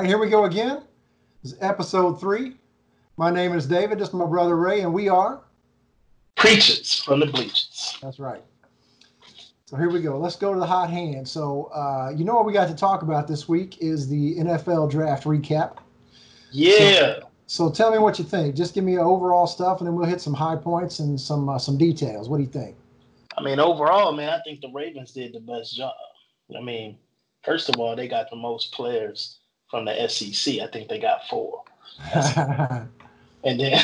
right, here we go again. This is episode three. My name is David. This is my brother Ray, and we are Preachers from the Bleachers. That's right. So here we go. Let's go to the hot hand. So uh, you know what we got to talk about this week is the NFL draft recap. Yeah. So, so tell me what you think. Just give me overall stuff, and then we'll hit some high points and some uh, some details. What do you think? I mean, overall, man, I think the Ravens did the best job. I mean, first of all, they got the most players from the SEC. I think they got four. and then,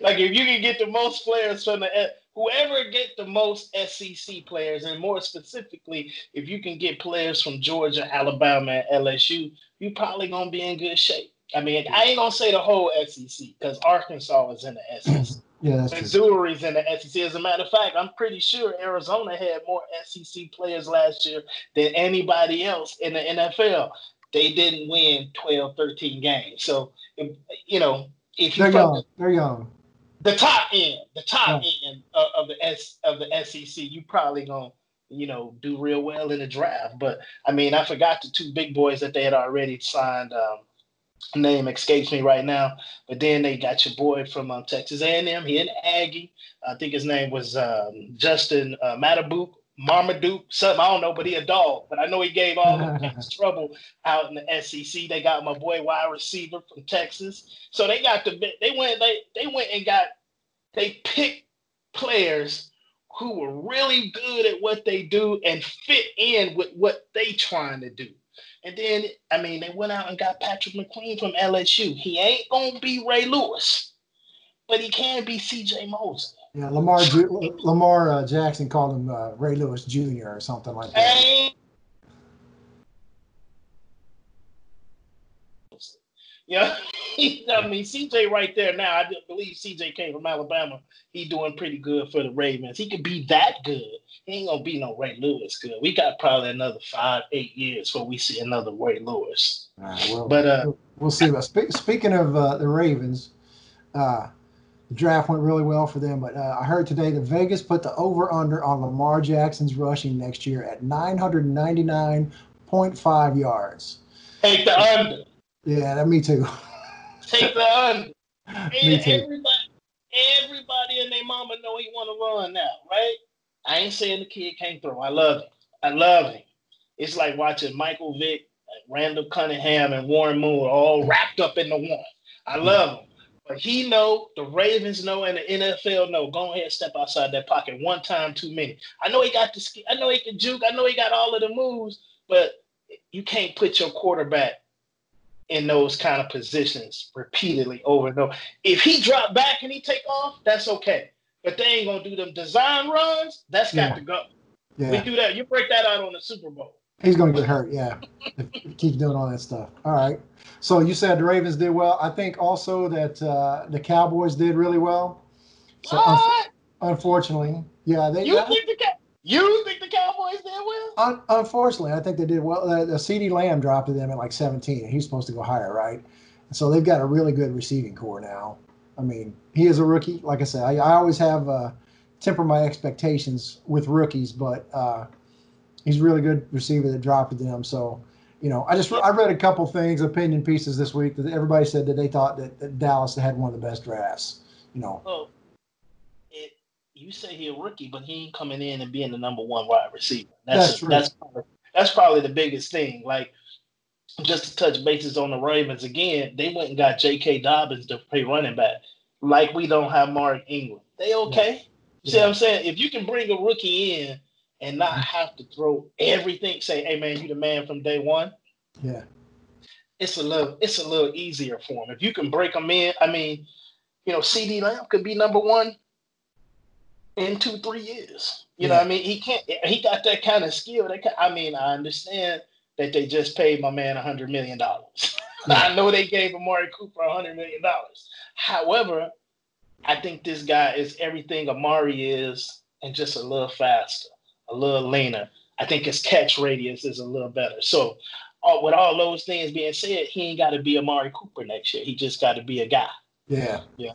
like, if you can get the most players from the whoever get the most SEC players, and more specifically, if you can get players from Georgia, Alabama, and LSU, you probably gonna be in good shape. I mean, I ain't gonna say the whole SEC because Arkansas is in the SEC. Yeah, Missouri's in the SEC. As a matter of fact, I'm pretty sure Arizona had more SEC players last year than anybody else in the NFL. They didn't win 12, 13 games. So, you know, if you they're young, they're young. The top end, the top yeah. end of, of, the S of the SEC, you probably gonna, you know, do real well in the draft. But I mean, I forgot the two big boys that they had already signed. Um, name escapes me right now. But then they got your boy from um, Texas A&M. He an Aggie. I think his name was um, Justin uh, Madubuike, Marmaduke, something I don't know, but he a dog. But I know he gave all the trouble out in the SEC. They got my boy wide receiver from Texas. So they got the they went they they went and got they picked players who were really good at what they do and fit in with what they trying to do. And then, I mean, they went out and got Patrick McQueen from LSU. He ain't gonna be Ray Lewis, but he can be C.J. Mosley. Yeah, Lamar Lamar uh, Jackson called him uh, Ray Lewis Jr. or something like that. And, yeah, I mean, CJ right there now. I believe CJ came from Alabama. He doing pretty good for the Ravens. He could be that good he ain't gonna be no Ray Lewis good. We got probably another five, eight years before we see another Ray Lewis. well, but uh, we'll see. Spe- speaking of uh, the Ravens, uh, the draft went really well for them. But uh, I heard today that Vegas put the over under on Lamar Jackson's rushing next year at 999.5 yards. Take the under. Yeah, that me too. Take the under. me too. Everybody, everybody and their mama know he want to run now, right? I ain't saying the kid can't throw. I love him. I love him. It's like watching Michael Vick, Randall Cunningham, and Warren Moon all wrapped up in the one. I love him. But he know, the Ravens know, and the NFL know. Go ahead, step outside that pocket one time too many. I know he got the I know he can juke. I know he got all of the moves, but you can't put your quarterback in those kind of positions repeatedly over and over. If he drop back and he take off, that's okay but they ain't gonna do them design runs. That's got yeah. to go. Yeah. We do that. You break that out on the Super Bowl. He's gonna get hurt. Yeah, if keeps doing all that stuff. All right. So you said the Ravens did well. I think also that uh, the Cowboys did really well. So un- unfortunately, yeah, they. You think the you think the Cowboys did well? Un- unfortunately, I think they did well. Uh, the CeeDee Lamb dropped to them at like 17. He's supposed to go higher, right? So they've got a really good receiving core now. I mean, he is a rookie. Like I said, I, I always have uh, temper my expectations with rookies, but uh, he's a really good receiver that dropped them. So, you know, I just I read a couple things, opinion pieces this week that everybody said that they thought that, that Dallas had one of the best drafts. You know. Well, it, you say he's a rookie, but he ain't coming in and being the number one wide receiver. That's that's, a, that's, probably, that's probably the biggest thing. Like just to touch bases on the Ravens again, they went and got J.K. Dobbins to play running back, like we don't have Mark Ingram. They okay. Yeah. See what I'm saying? If you can bring a rookie in and not have to throw everything, say, "Hey man, you the man from day one." Yeah, it's a little it's a little easier for him if you can break them in. I mean, you know, CeeDee Lamb could be number one in two three years. You yeah. know, what I mean, he can't. He got that kind of skill. That I mean, I understand that they just paid my man a hundred million dollars. I know they gave Amari Cooper a hundred million dollars. However, I think this guy is everything Amari is and just a little faster, a little leaner. I think his catch radius is a little better. So, uh, with all those things being said, he ain't got to be Amari Cooper next year. He just got to be a guy. Yeah, yeah,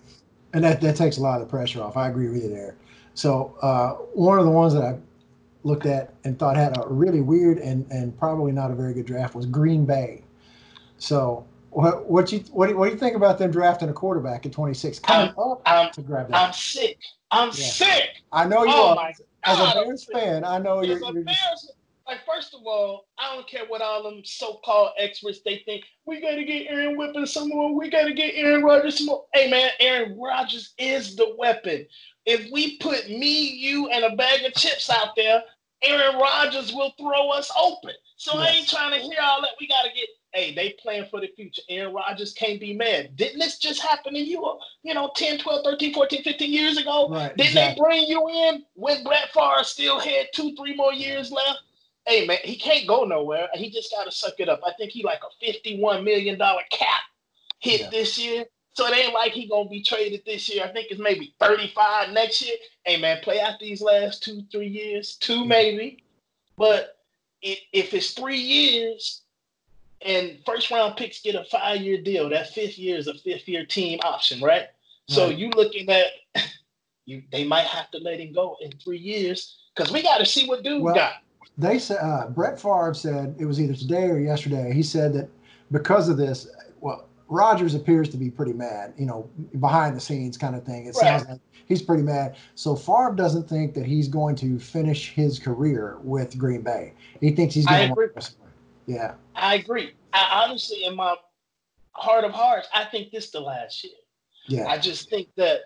and that that takes a lot of the pressure off. I agree with you there. So, uh, one of the ones that I looked at and thought had a really weird and, and probably not a very good draft was Green Bay. So what what you what do, what do you think about them drafting a quarterback at 26 coming I'm, up I'm, to grab that? I'm sick. I'm Yeah. sick. I know you Oh are. my As a Bears fan, I know you're, a you're just, Bears, like first of all, I don't care what all them so-called experts they think. We gotta get Aaron Whippen some more. We gotta get Aaron Rodgers some more. Hey man, Aaron Rodgers is the weapon. If we put me, you, and a bag of chips out there, Aaron Rodgers will throw us open. So I ain't trying to hear all that. We gotta get. Hey, they playing for the future. Aaron Rodgers can't be mad. Didn't this just happen to you, you know, 10, 12, 13, 14, 15 years ago? right. Didn't exactly. they bring you in when Brett Favre still had two, three more years left? Hey man, he can't go nowhere. He just got to suck it up. I think he like a fifty-one million dollar cap hit Yeah. this year, so it ain't like he gonna be traded this year. I think it's maybe thirty-five next year. Hey man, play out these last two, three years, two maybe. But if it's three years and first round picks get a five-year deal, that fifth year is a fifth-year team option, right? So Right. you looking at you they might have to let him go in three years because we got to see what dude Well, got. They said uh, Brett Favre said it was either today or yesterday. He said that because of this, well, Rodgers appears to be pretty mad. You know, behind the scenes kind of thing. It sounds like he's pretty mad. So Favre doesn't think that he's going to finish his career with Green Bay. He thinks he's going to agree. work elsewhere. Yeah, I agree. I honestly, in my heart of hearts, I think this the last year. yeah, I just think that.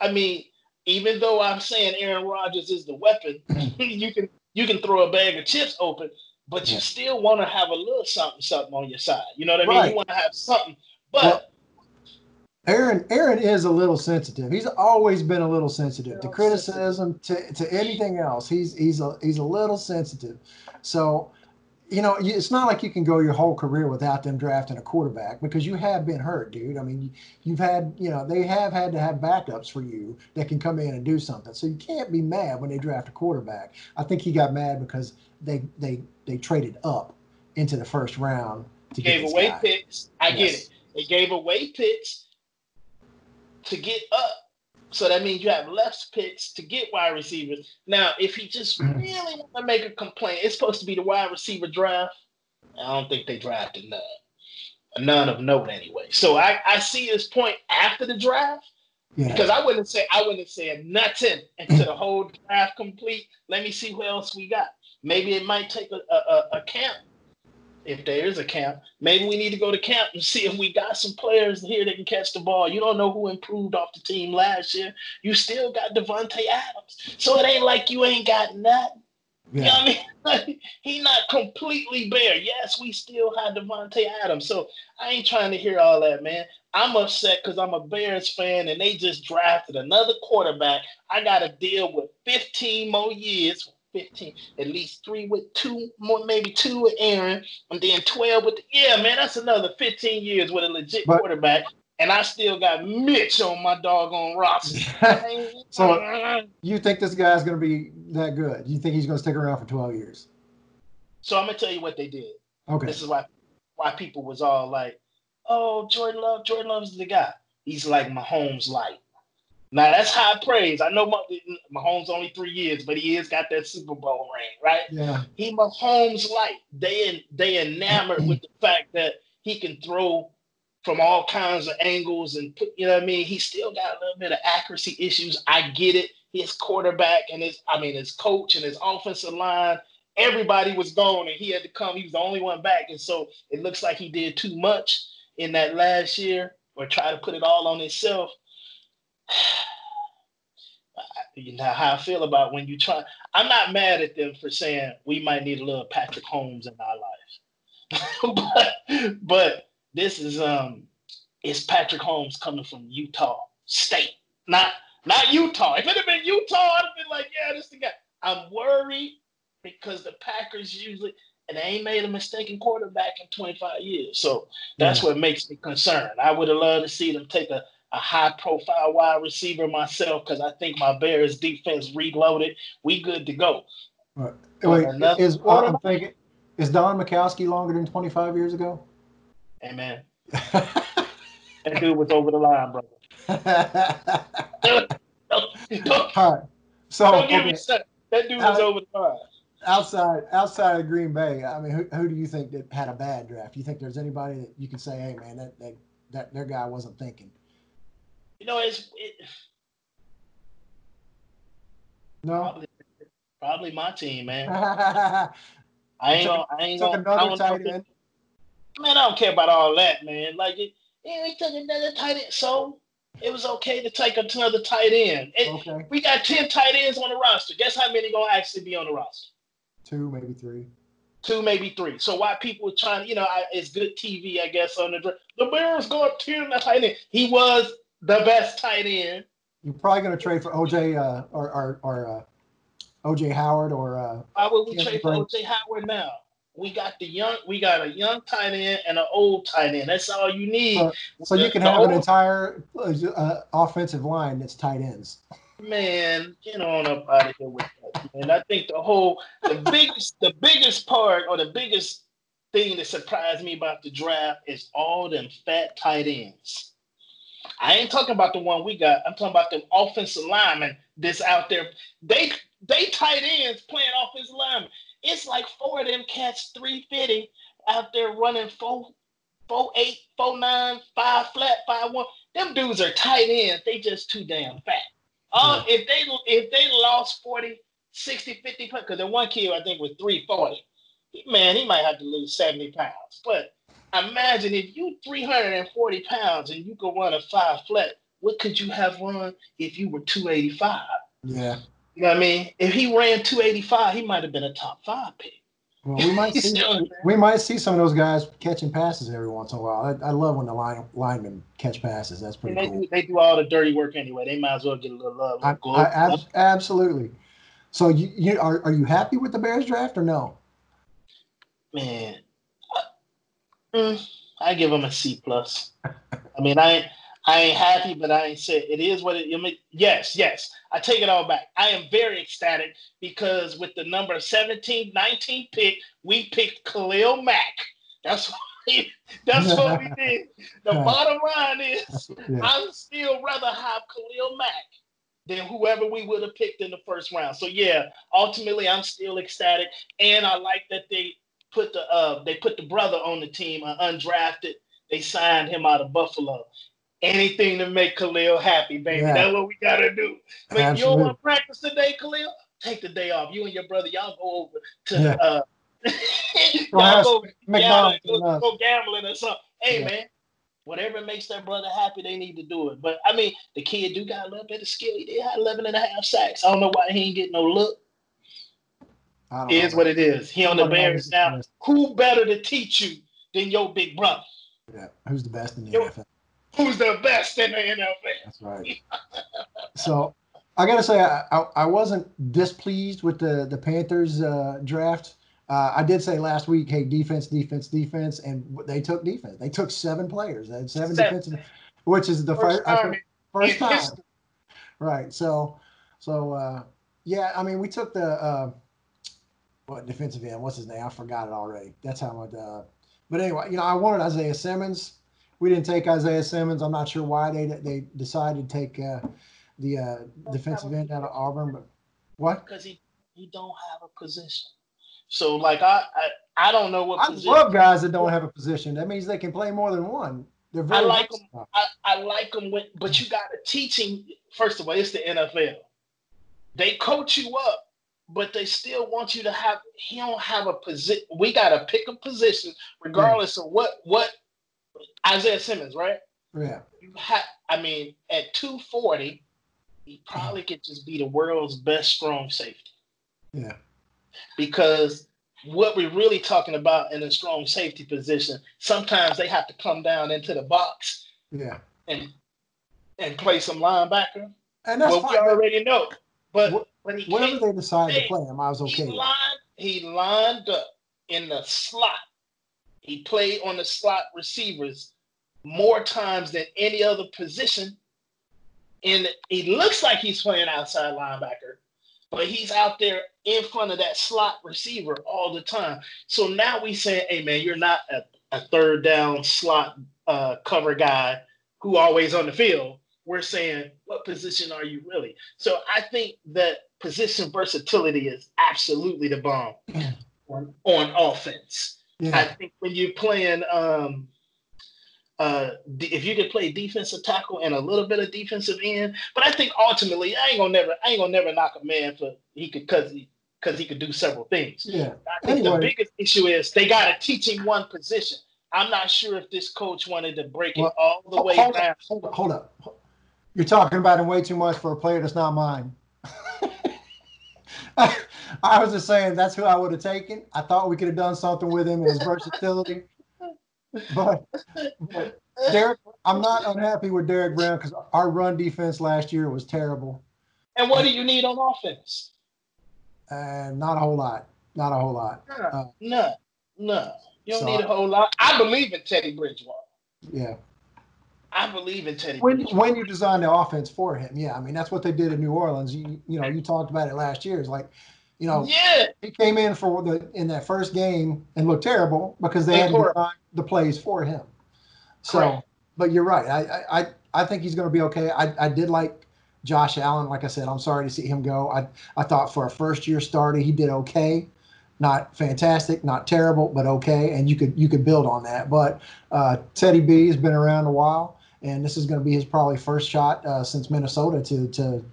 I mean, even though I'm saying Aaron Rodgers is the weapon, you can you can throw a bag of chips open, but you Yeah. still want to have a little something something on your side. You know what I mean? Right. You want to have something, but. Well, Aaron Aaron is a little sensitive. He's always been a little sensitive to criticism, to, to anything else. He's he's a he's a little sensitive. So, you know, it's not like you can go your whole career without them drafting a quarterback because you have been hurt, dude. I mean, you, you've had, you know, they have had to have backups for you that can come in and do something. So you can't be mad when they draft a quarterback. I think he got mad because they they they traded up into the first round to get gave away guy. picks. I get it. They gave away picks to get up. So that means you have less picks to get wide receivers. Now, if he just Mm-hmm. really want to make a complaint, it's supposed to be the wide receiver draft. I don't think they drafted none. None of note anyway. So I, I see his point after the draft Yeah. because I wouldn't say I wouldn't say nothing until the whole draft complete. Let me see what else we got. Maybe it might take a, a, a, a camp if there is a camp. Maybe we need to go to camp and see if we got some players here that can catch the ball. You don't know who improved off the team last year. You still got Davante Adams, so it ain't like you ain't got nothing. You know Yeah. what I mean? he not completely bare. Yes, we still have Davante Adams. So I ain't trying to hear all that, man. I'm upset because I'm a Bears fan and they just drafted another quarterback. I got to deal with 15 more years. 15, at least three with two more, maybe two with Aaron, and then 12 with the, yeah, man, that's another 15 years with a legit But- quarterback. And I still got Mitch on my doggone roster. So- you think this guy's going to be that good? You think he's going to stick around for 12 years? so I'm gonna tell you what they did. Okay. This is why why people was all like, "Oh, Jordan Love, Jordan Love's the guy." He's like Mahomes light. Now that's high praise. I know Mah- Mahomes only three years, but he has got that Super Bowl ring, right? Yeah. He Mahomes light. They they enamored with the fact that he can throw from all kinds of angles and put, you know what I mean. He still got a little bit of accuracy issues. I get it. His quarterback and his, I mean, his coach and his offensive line everybody was gone and he had to come. He was the only one back. And so it looks like he did too much in that last year or try to put it all on himself. You know how I feel about when you try. I'm not mad at them for saying we might need a little Patrick Mahomes in our lives. but, but this is um it's Patrick Mahomes coming from Utah State. Not not Utah. If it had been Utah, I'd have been like, yeah, this is the guy. I'm worried because the Packers usually and they ain't made a mistake in quarterback in 25 years. So that's what makes me concerned. I would have loved to see them take a, a high profile wide receiver myself because I think my Bears defense reloaded. We good to go. Wait, another is I'm thinking is Don Majkowski longer than 25 years ago? Amen. That dude was over the line, brother. Don't, don't, All right. So don't give okay, me stuff. That dude was Uh, over the line. outside outside of Green Bay, I mean, who, who do you think that had a bad draft? You think there's anybody that you can say, hey man, that that, that their guy wasn't thinking? You know, it's it, no. Probably, probably my team, man. I ain't gonna. I ain't gonna. I tight end. Man, I don't care about all that, man. Like, it, yeah, we took another tight end, so it was okay to take another tight end. It, okay. We got ten tight ends on the roster. Guess how many gonna actually be on the roster? Two, maybe three. Two, maybe three. So why people were trying, you know, I, it's good TV, I guess. On the the Bears go up ten tight end. He was the best tight end. You're probably going to trade for OJ uh, or or, or uh, OJ Howard or. Uh, why would we trade for OJ Howard now? We got the young, we got a young tight end and an old tight end. That's all you need. So, so you can have old, an entire uh, offensive line that's tight ends. Man, get on up out of here with that. And I think the whole, the biggest, the biggest part or the biggest thing that surprised me about the draft is all them fat tight ends. I ain't talking about the one we got. I'm talking about the offensive linemen that's out there. They they tight ends playing offensive linemen. It's like four of them cats 350 out there running four, four eight, four nine, five flat, five one. Them dudes are tight ends. They just too damn fat. Uh, yeah. if they if they lost 40, 60, 50 because the one kid I think was 340, man, he might have to lose 70 pounds. But imagine if you 340 pounds and you could run a five flat, what could you have run if you were 285? Yeah. You know what I mean? If he ran 285, he might have been a top five pick. Well, we might see we might see some of those guys catching passes every once in a while. I, I love when the line, linemen catch passes. That's pretty they cool. Do, they do all the dirty work anyway. They might as well get a little love. I, I, ab- absolutely. So you, you are are you happy with the Bears draft or no? Man, mm, I give them a C plus. I mean, I I ain't happy, but I ain't say it is what it. is. yes, yes. I take it all back. I am very ecstatic because with the number 17, 19 pick, we picked Khalil Mack. That's what we, that's what we did. The bottom line is, yeah. I'm still rather have Khalil Mack than whoever we would have picked in the first round. So yeah, ultimately, I'm still ecstatic, and I like that they put the uh they put the brother on the team, uh, undrafted. They signed him out of Buffalo anything to make Khalil happy, baby. Yeah. That's what we gotta do. But you don't want to practice today, Khalil? Take the day off. You and your brother, y'all go over to yeah. uh y'all go, gambling, go, go, gambling or something. Hey yeah. man, whatever makes that brother happy, they need to do it. But I mean, the kid do got a little bit of skill. He did have 11 and a half sacks. I don't know why he ain't getting no look. It is what it is. He on the Bears now. Who better to teach you than your big brother? Yeah, who's the best in the your, NFL? who's the best in the NFL. That's right. so I gotta say, I, I, I, wasn't displeased with the the Panthers uh, draft. Uh, I did say last week, hey, defense, defense, defense, and they took defense. They took seven players. They had seven, seven. defensive, which is the first, first time. First time. Right. So, so uh, yeah. I mean, we took the uh, what defensive end? What's his name? I forgot it already. That's how much. Uh, but anyway, you know, I wanted Isaiah Simmons we didn't take Isaiah Simmons. I'm not sure why they they decided to take uh, the uh, defensive end out of Auburn, but what? Because he he don't have a position. So like I I, I don't know what. I position. love guys that don't have a position. That means they can play more than one. They're very I like them. I, I like them with, but you got to teach him. First of all, it's the NFL. They coach you up, but they still want you to have. He don't have a position. We got to pick a position, regardless yeah. of what what Isaiah Simmons, right? Yeah. You ha- I mean, at 240, he probably could just be the world's best strong safety. Yeah. Because what we're really talking about in a strong safety position, sometimes they have to come down into the box. Yeah. And and play some linebacker. And that's well, we already know. But what, when he whatever they decided to play him, I was okay. He lined, he lined up in the slot he played on the slot receivers more times than any other position. And he looks like he's playing outside linebacker, but he's out there in front of that slot receiver all the time. So now we say, hey man, you're not a, a third down slot uh, cover guy who always on the field. We're saying, what position are you really? So I think that position versatility is absolutely the bomb on, on offense. Yeah. I think when you're playing, um, uh, if you could play defensive tackle and a little bit of defensive end, but I think ultimately I ain't gonna never, I ain't gonna never knock a man for he could because he because he could do several things. Yeah. I think anyway. the biggest issue is they got to teach him one position. I'm not sure if this coach wanted to break well, it all the way hold down. Up, hold up, hold up. You're talking about him way too much for a player that's not mine. I was just saying that's who I would have taken. I thought we could have done something with him and his versatility. But, but Derek, I'm not unhappy with Derrick Brown because our run defense last year was terrible. And what do you need on offense? Uh, not a whole lot. Not a whole lot. No, uh, no, no. You don't so need a whole lot. I believe in Teddy Bridgewater. Yeah. I believe in Teddy. When when you design the offense for him, yeah, I mean that's what they did in New Orleans. You you know you talked about it last year. It's like, you know, yeah, he came in for the in that first game and looked terrible because they had to design the plays for him. So, Correct. but you're right. I I I think he's going to be okay. I I did like Josh Allen. Like I said, I'm sorry to see him go. I I thought for a first year starter he did okay not fantastic, not terrible, but okay, and you could you could build on that. But uh, Teddy B has been around a while, and this is going to be his probably first shot uh, since Minnesota to to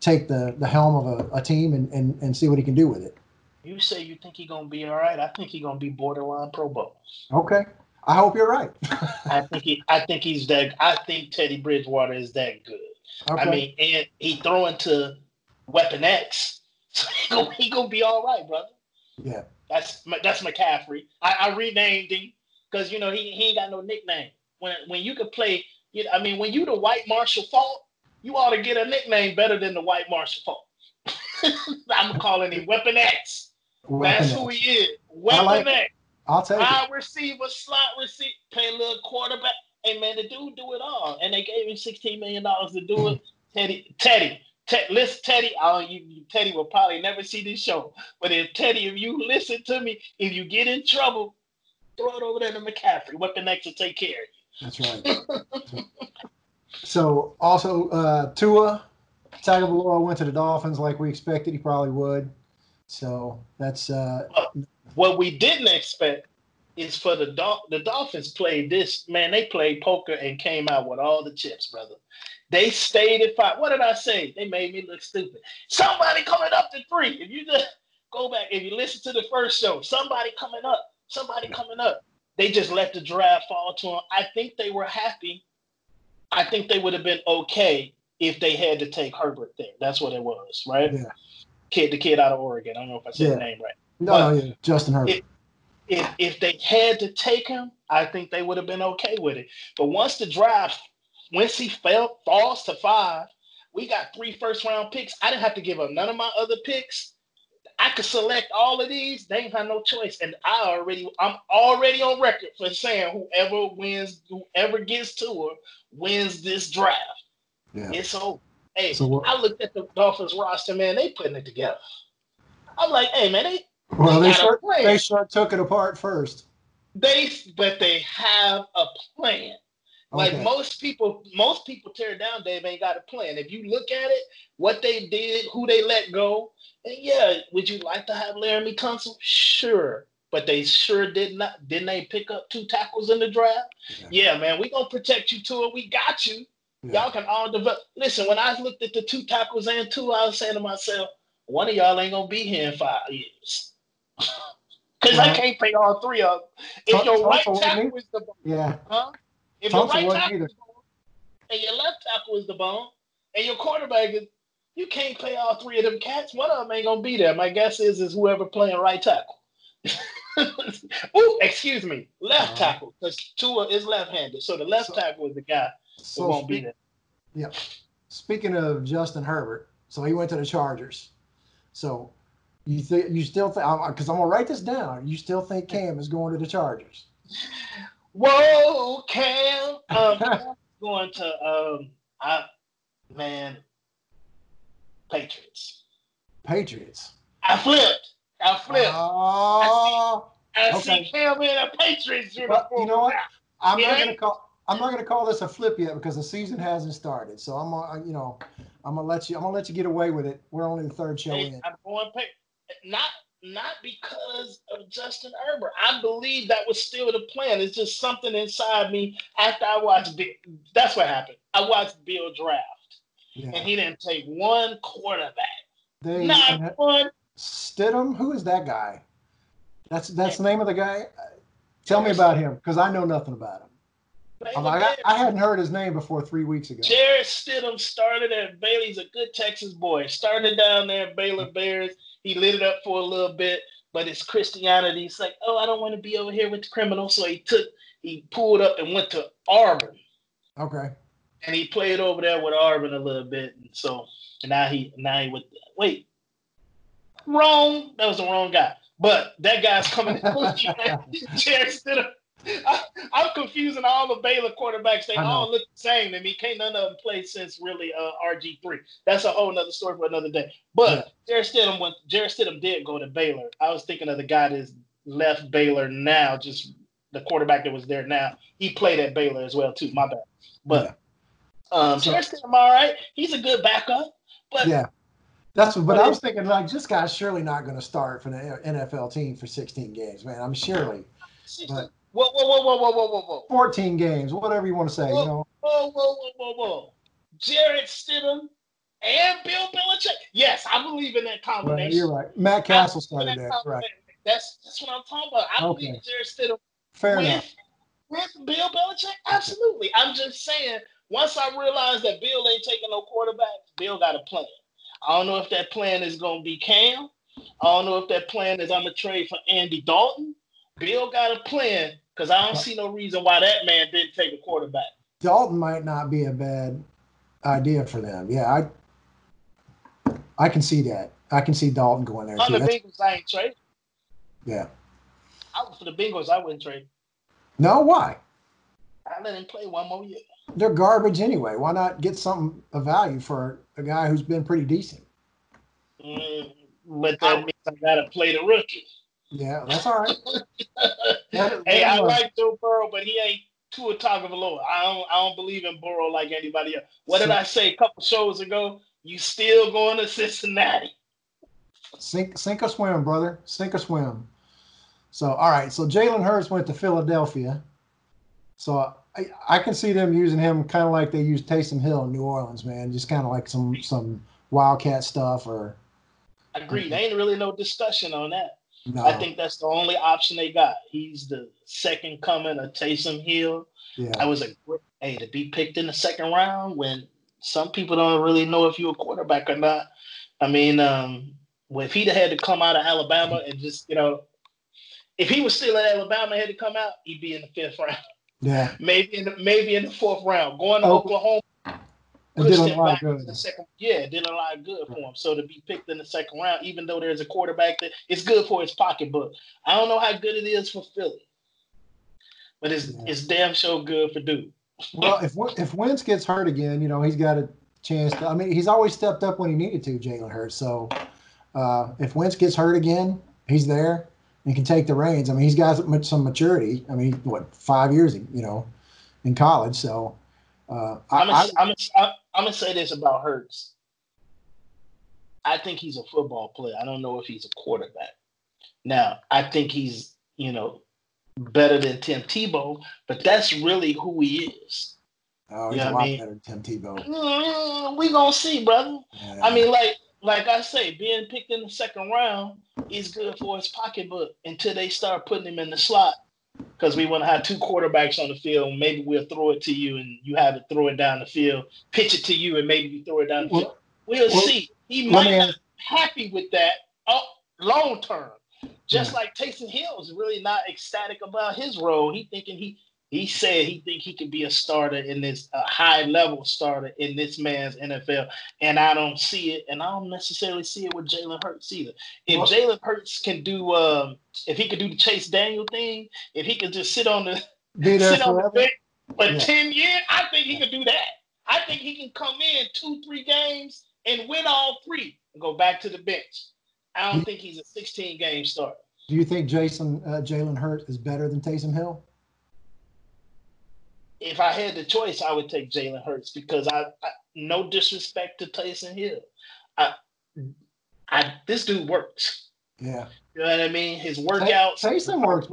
take the the helm of a, a team and, and and see what he can do with it. You say you think he's gonna be all right. I think he's gonna be borderline Pro Bowl. Okay. I hope you're right. I think he I think he's that I think Teddy Bridgewater is that good. Okay. I mean, and he throwing to Weapon X. So he gonna, he gonna be all right, brother. Yeah. That's that's McCaffrey. I, I renamed him because you know he, he ain't got no nickname. When when you can play, you, I mean, when you the White Marshall Faulk, you ought to get a nickname better than the White Marshall Faulk. I'm calling him Weapon X. Weapon That's X. who he is. Weapon like X. I'll take Wide receiver, slot receiver, play a little quarterback. Hey man, the dude do it all, and they gave him sixteen million dollars to do it. Mm. Teddy, Teddy, Ted, listen, Teddy, oh, you, you, Teddy will probably never see this show. But if Teddy, if you listen to me, if you get in trouble, throw it over there to McCaffrey. Weapon X will take care of you. That's right. so also uh, Tua Tagovailoa went to the Dolphins like we expected he probably would. So that's uh, what we didn't expect is for the Dol- the Dolphins played this man. They played poker and came out with all the chips, brother. They stayed at five. What did I say? They made me look stupid. Somebody coming up to three. If you just go back, if you listen to the first show, somebody coming up, somebody coming up. They just let the draft fall to them. I think they were happy. I think they would have been okay if they had to take Herbert there. That's what it was, right? Yeah. Kid, the kid out of Oregon. I don't know if I said yeah. the name right. No, but yeah, Justin Herbert. If, if, if they had to take him, I think they would have been okay with it. But once the draft once he fell falls to five, we got three first round picks. I didn't have to give up none of my other picks. I could select all of these. They ain't have no choice. And I already, I'm already on record for saying whoever wins, whoever gets to her wins this draft. Yeah. It's over. Hey, so what, I looked at the Dolphins roster, man. They putting it together. I'm like, hey, man, they well, they, they sure, they sure took it apart first. They, but they have a plan. Like okay. most people, most people tear down Dave ain't got a plan. If you look at it, what they did, who they let go, and yeah, would you like to have Laremy Tunsil? Sure. But they sure did not. Didn't they pick up two tackles in the draft? Yeah, yeah man, we gonna protect you to it. We got you. Yeah. Y'all can all develop. Listen, when I looked at the two tackles and two, I was saying to myself, one of y'all ain't gonna be here in five years. Because I can't pay all three of them. If your right tackle is the yeah, huh? If Thompson your right tackle is and your left tackle is the bone, and your quarterback is, you can't play all three of them cats. One of them ain't gonna be there. My guess is is whoever playing right tackle. Ooh, excuse me, left tackle because Tua is left-handed, so the left so, tackle is the guy so who won't speak, be there. Yeah. Speaking of Justin Herbert, so he went to the Chargers. So you think you still think because I'm gonna write this down. You still think Cam is going to the Chargers? Whoa, Cam. Um, going to um, I, man, Patriots. Patriots. I flipped. I flipped. Oh, I see, I okay. see Cam in a Patriots uniform. Well, you know what? I'm not gonna call. I'm not going to call this a flip yet because the season hasn't started. So I'm gonna, you know, I'm gonna let you. I'm gonna let you get away with it. We're only the third show Hey, in. I'm going pay, not not because of Justin Herbert. I believe that was still the plan. It's just something inside me after I watched. Bill, that's what happened. I watched Bill draft, and he didn't take one quarterback. they Not one. Stidham. Who is that guy? That's that's the name of the guy. Tell me about him because I know nothing about him. I'm like, I, I hadn't heard his name before three weeks ago. Jarrett Stidham started at Baylor. He's a good Texas boy. Started down there at Baylor Bears. He lit it up for a little bit, but his Christianity, he's like, oh, I don't want to be over here with the criminals. So he took, he pulled up and went to Auburn. Okay. And he played over there with Auburn a little bit. And so now he now he with wait. Wrong. That was the wrong guy. But that guy's coming in. Jarrett Stidham. I'm confusing all the Baylor quarterbacks. They all look the same to me. Can't none of them play since really uh, RG3. That's a whole nother story for another day. But Jarrett Stidham went. Jarrett Stidham did go to Baylor. I was thinking of the guy that's left Baylor now, just the quarterback that was there now. He played at Baylor as well too. My bad. But um, So- Jarrett Stidham, all right. He's a good backup. But Yeah. That's what, but I was thinking like this guy's surely not going to start for the NFL team for 16 games, man. I'm surely But- whoa, whoa, whoa, whoa, whoa, whoa, whoa, whoa. 14 games, whatever you want to say. You know, Whoa, whoa, whoa, whoa, whoa. Jarrett Stidham and Bill Belichick. Yes, I believe in that right, combination. you're right. Matt Cassel I believe in started that. that Right. That's that's what I'm talking about. I Okay. believe Jarrett Stidham Fair with, enough. with Bill Belichick. Absolutely. I'm just saying, once I realized that Bill ain't taking no quarterbacks, Bill got a plan. I don't know if that plan is going to be Cam. I don't know if that plan is I'm going to trade for Andy Dalton. Bill got a plan because I don't see no reason why that man didn't take a quarterback. Dalton might not be a bad idea for them. Yeah, I I can see that. I can see Dalton going there On too. the That's- Bengals, I ain't trade. yeah. I, for the Bengals, I wouldn't trade. No, why? I let him play one more year. They're garbage anyway. Why not get something of value for a guy who's been pretty decent? Mm, but that means I got to play the rookie. Yeah, that's all right. That- hey, I like Joe Burrow, but he ain't Tua Tagovailoa. I don't I don't believe in Burrow like anybody else. What did I say a couple shows ago? You still going to Cincinnati? Sink, sink or swim, brother. Sink or swim. So, all right. So Jalen Hurts went to Philadelphia. So I, I can see them using him kind of like they used Taysom Hill in New Orleans, man. Just kind of like some some wildcat stuff or Agreed. There ain't really no discussion on that. No. I think that's the only option they got. He's the second coming of Taysom Hill. yeah. I was a great hey to be picked in the second round when some people don't really know if you're a quarterback or not. I mean, um, well, if he'd had to come out of Alabama and just you know, if he was still at Alabama and had to come out, he'd be in the fifth round, Yeah. maybe in the, maybe in the fourth round. Going to Oh, Oklahoma, It did a lot of good. second. Yeah, it did a lot of good for him. So to be picked in the second round, even though there's a quarterback that it's good for his pocketbook. I don't know how good it is for Philly, but it's Yeah. it's damn sure good for Duke. Well, if if Wentz gets hurt again, you know he's got a chance. To, I mean, he's always stepped up when he needed to, Jalen Hurts. So uh, if Wentz gets hurt again, he's there and can take the reins. I mean, he's got some maturity. I mean, what five years, you know, in college. So uh, I, I'm gonna, I'm, gonna, I'm gonna say this about Hurts. I think he's a football player. I don't know if he's a quarterback. Now, I think he's, you know, better than Tim Tebow, but that's really who he is. oh, he's yeah, a I lot mean- better than Tim Tebow. Mm, we gonna see, brother. Yeah. I mean, like, like I say, being picked in the second round is good for his pocketbook until they start putting him in the slot. Because we want to have two quarterbacks on the field. Maybe we'll throw it to you and you have to throw it down the field. Pitch it to you and maybe you throw it down the field. We'll well, see. He might not be happy with that long term. Just Yeah. like Taysom Hill is really not ecstatic about his role. He thinking he he said he think he could be a starter in this a high level starter in this man's NFL, and I don't see it, and I don't necessarily see it with Jalen Hurts either. If Well- Jalen Hurts can do, um, if he could do the Chase Daniel thing, if he could just sit on the sit on the bench for Yeah. 10 years, I think he could do that. I think he can come in two, three games and win all three and go back to the bench. I don't think he's a 16 game starter. Do you think Jason uh, Jalen Hurts is better than Taysom Hill? If I had the choice, I would take Jalen Hurts because I, I no disrespect to Taysom Hill. I, I this dude works. Yeah. You know what I mean? His workouts. Taysom works.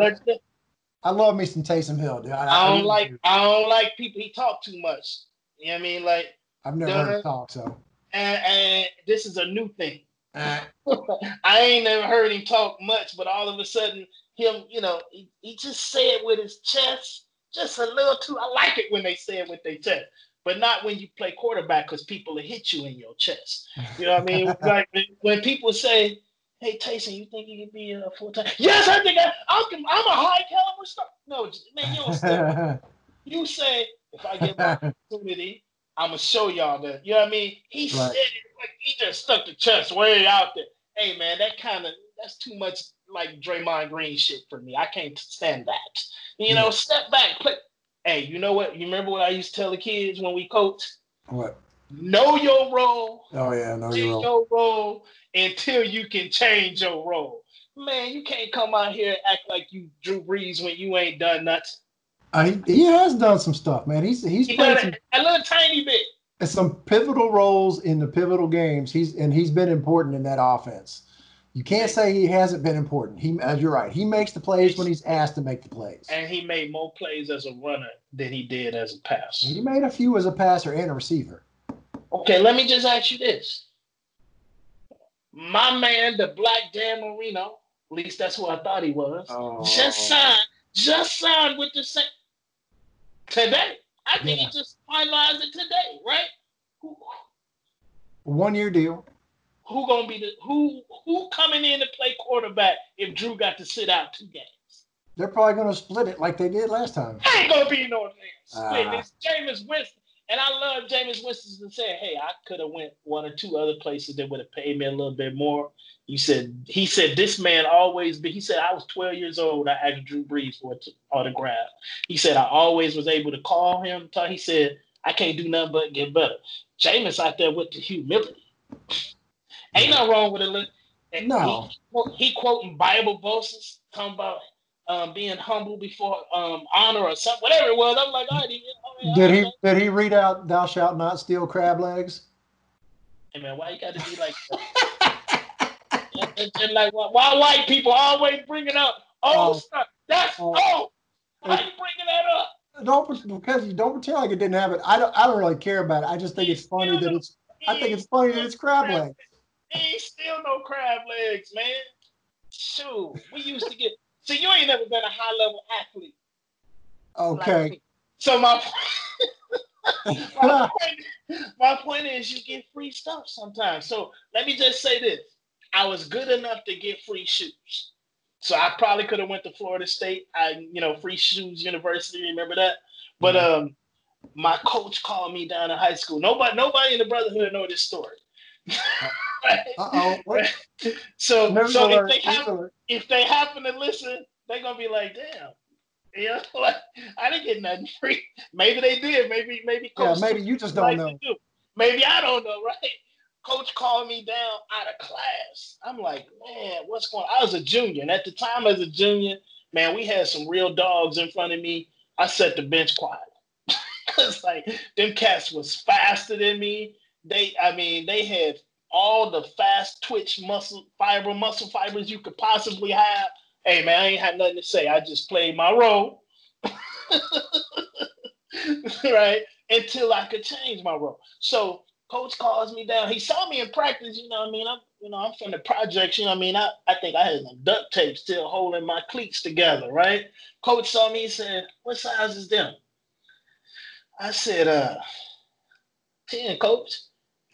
I love me some Taysom Hill, dude. I, I don't I like do. I don't like people he talk too much. You know what I mean? Like I've never heard him talk, so and, and this is a new thing. Uh, I ain't never heard him talk much, but all of a sudden, him, you know, he, he just said with his chest, just a little too. I like it when they say it with their chest, but not when you play quarterback because people will hit you in your chest. You know what I mean? like when people say, "Hey Taysom, you think you can be a full time?" Yes, I think I, I'm. I'm a high caliber star. No, man, you don't say. you say if I get my opportunity, I'm gonna show y'all that. You know what I mean? He right. said it like he just stuck the chest way out there. Hey man, that kind of that's too much like Draymond Green shit for me. I can't stand that. You know, step back, play. Hey, you know what? You remember what I used to tell the kids when we coach? What? Know your role. Oh yeah, know your role. your role until you can change your role. Man, you can't come out here and act like you Drew Brees when you ain't done nothing. Uh, he, he has done some stuff, man. He's he's he played some, a, a little tiny bit. Some pivotal roles in the pivotal games. He's and he's been important in that offense. You can't say he hasn't been important. He, as you're right, he makes the plays when he's asked to make the plays. And he made more plays as a runner than he did as a passer. He made a few as a passer and a receiver. Okay, let me just ask you this. My man, the Black Dan Marino, at least that's who I thought he was, oh. just signed, just signed with the Saints today. I think yeah. he just finalized it today, right? One year deal who gonna be the who who coming in to play quarterback if Drew got to sit out two games? They're probably gonna split it like they did last time. Ain't gonna be no split. Uh, it's Jameis Winston. And I love Jameis Winston to say, hey, I could have went one or two other places that would have paid me a little bit more. He said, he said, this man always be, he said, I was 12 years old. I asked Drew Brees for an autograph. He said, I always was able to call him. He said, I can't do nothing but get better. Jameis out there with the humility. Ain't nothing wrong with it. No. He, he quoting Bible verses, talking about um, being humble before um, honor or something, whatever it was. I'm like, all right, did he did he read out "Thou shalt not steal crab legs"? Hey man, why you got to be like and, and, and, like why white people always bringing up oh, stuff? That's oh, oh why you bringing that up? Don't because you don't pretend like it didn't happen. I don't I don't really care about it. I just think it's funny that it's I think it's funny that it's crab legs. He ain't still no crab legs, man. Shoot, we used to get. See, you ain't never been a high level athlete. Okay. Like so my my, point, my point is, you get free stuff sometimes. So let me just say this: I was good enough to get free shoes. So I probably could have went to Florida State. I, you know, free shoes university. Remember that? But mm-hmm. um, my coach called me down in high school. Nobody, nobody in the brotherhood know this story. Uh oh. So, so if they happen, if they happen to listen, they're gonna be like, "Damn, you know, like, I didn't get nothing free. Maybe they did. Maybe, maybe. Coach yeah, maybe you just don't know. Do. Maybe I don't know, right? Coach called me down out of class. I'm like, man, what's going? on? I was a junior, and at the time, as a junior, man, we had some real dogs in front of me. I set the bench quiet. Cause like them cats was faster than me they, I mean, they had all the fast twitch muscle fiber, muscle fibers you could possibly have. Hey man, I ain't had nothing to say. I just played my role. right? Until I could change my role. So coach calls me down. He saw me in practice, you know what I mean? I'm you know, I'm from the projects, you know what I mean? I, I think I had some duct tape still holding my cleats together, right? Coach saw me, he said, What size is them? I said, uh, 10, coach.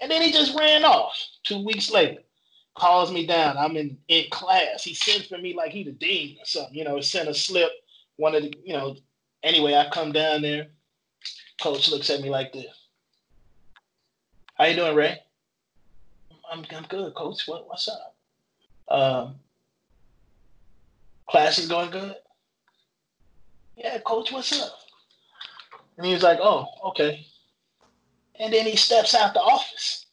And then he just ran off two weeks later. Calls me down. I'm in, in class. He sends for me like he the dean or something. You know, sent a slip. One of the, you know, anyway, I come down there. Coach looks at me like this. How you doing, Ray? I'm, I'm good, coach. What, what's up? Um, class is going good? Yeah, coach, what's up? And he was like, oh, okay. And then he steps out the office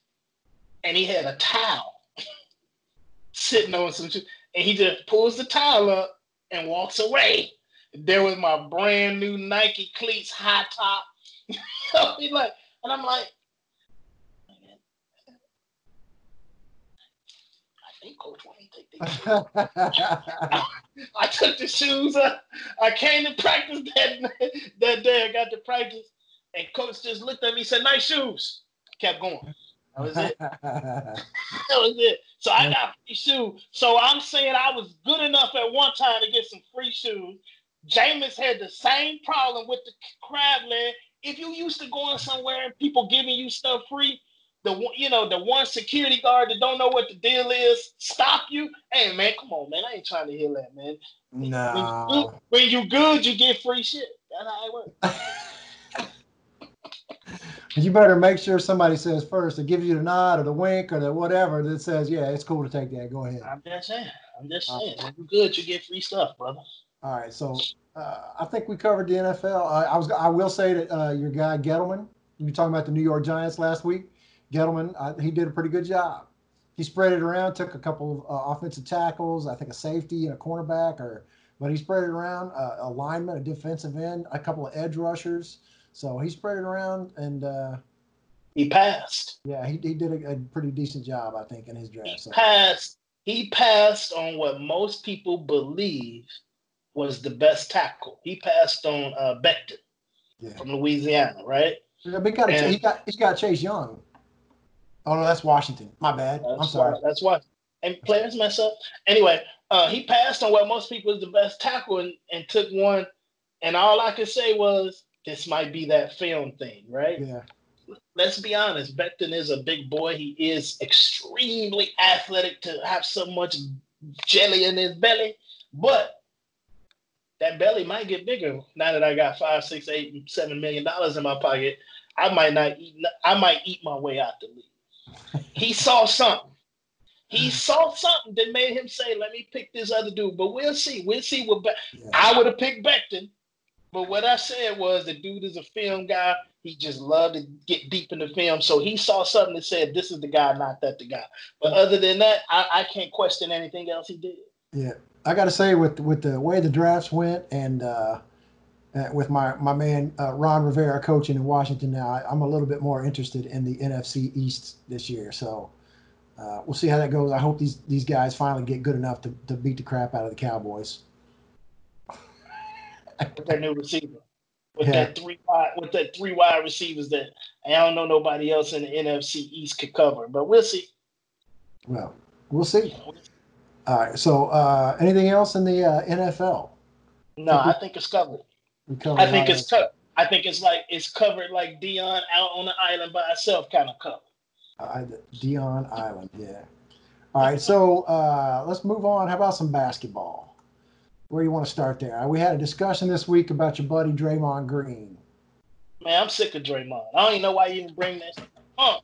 and he had a towel sitting on some and he just pulls the towel up and walks away. there was my brand new Nike cleats, high top. He like, and I'm like, I think Coach want me to take these. I took the shoes up. I came to practice that that day. I got to practice, and coach just looked at me, said, "Nice shoes." Kept going. That was it. that was it. So I got free shoes. So I'm saying I was good enough at one time to get some free shoes. Jameis had the same problem with the crab leg. If you used to going somewhere and people giving you stuff free, the one, you know, the one security guard that don't know what the deal is, stop you. Hey man, come on, man. I ain't trying to hear that, man. No. When you, when you good, you get free shit. That's how it works. you better make sure somebody says first to give you the nod or the wink or the whatever that says, yeah, it's cool to take that. Go ahead. I'm just saying. I'm just saying. When you good, you get free stuff, brother. All right. So uh, I think we covered the NFL. I, I was I will say that uh, your guy Gettleman, you were talking about the New York Giants last week. Gettleman, uh, he did a pretty good job. He spread it around, took a couple of uh, offensive tackles, I think a safety and a cornerback, or but he spread it around, uh, a lineman, a defensive end, a couple of edge rushers. So he spread it around and uh, he passed. Yeah, he, he did a, a, pretty decent job, I think, in his draft. He so. passed. He passed on what most people believe was the best tackle. He passed on uh, Becton yeah. from Louisiana, right? Yeah, but he got, and, he got he got Chase Young. Oh no, that's Washington. My bad. I'm sorry. Why, that's why. And players mess up. Anyway, uh, he passed on what most people was the best tackle and, and took one. And all I could say was this might be that film thing, right? Yeah. Let's be honest. Becton is a big boy. He is extremely athletic to have so much jelly in his belly, but that belly might get bigger now that I got five, six, eight, seven million dollars in my pocket. I might not eat. I might eat my way out the league. he saw something. He saw something that made him say, "Let me pick this other dude." But we'll see. We'll see what. Be- yeah. I would have picked Becton but what I said was the dude is a film guy. He just loved to get deep in the film. So he saw something that said, this is the guy, not that the guy. But other than that, I, I can't question anything else he did. Yeah. I got to say, with with the way the drafts went and uh, uh, with my, my man uh, Ron Rivera coaching in Washington now, I, am a little bit more interested in the NFC East this year. So uh, we'll see how that goes. I hope these, these guys finally get good enough to, to beat the crap out of the Cowboys with that new receiver. With yeah. that three wide with that three wide receivers that I don't know nobody else in the NFC East could cover, but we'll see. Well, we'll see. All right. So, uh, anything else in the uh, NFL? No, I think, I think it's covered. I think it's covered. I think it's like it's covered like Deion out on the island by itself, kind of covered. Uh, Deion Island, yeah. All right, so uh, let's move on. How about some basketball? Where you want to start there? Uh, we had a discussion this week about your buddy Draymond Green. Man, I'm sick of Draymond. I don't even know why you even bring this up.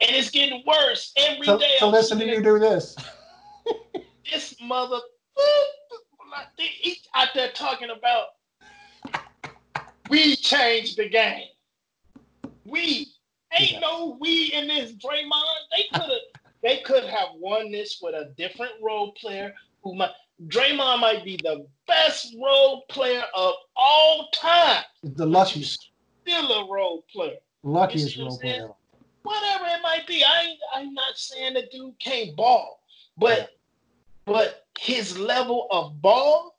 And it's getting worse every so, day. So listen to you do this. this mother, he's out there talking about we changed the game. We ain't yeah. no we in this Draymond. They could have they could have won this with a different role player who might Draymond might be the best role player of all time. The luckiest. Still a role player. Luckiest role player. Whatever it might be. I I'm not saying the dude can't ball, but yeah. but his level of ball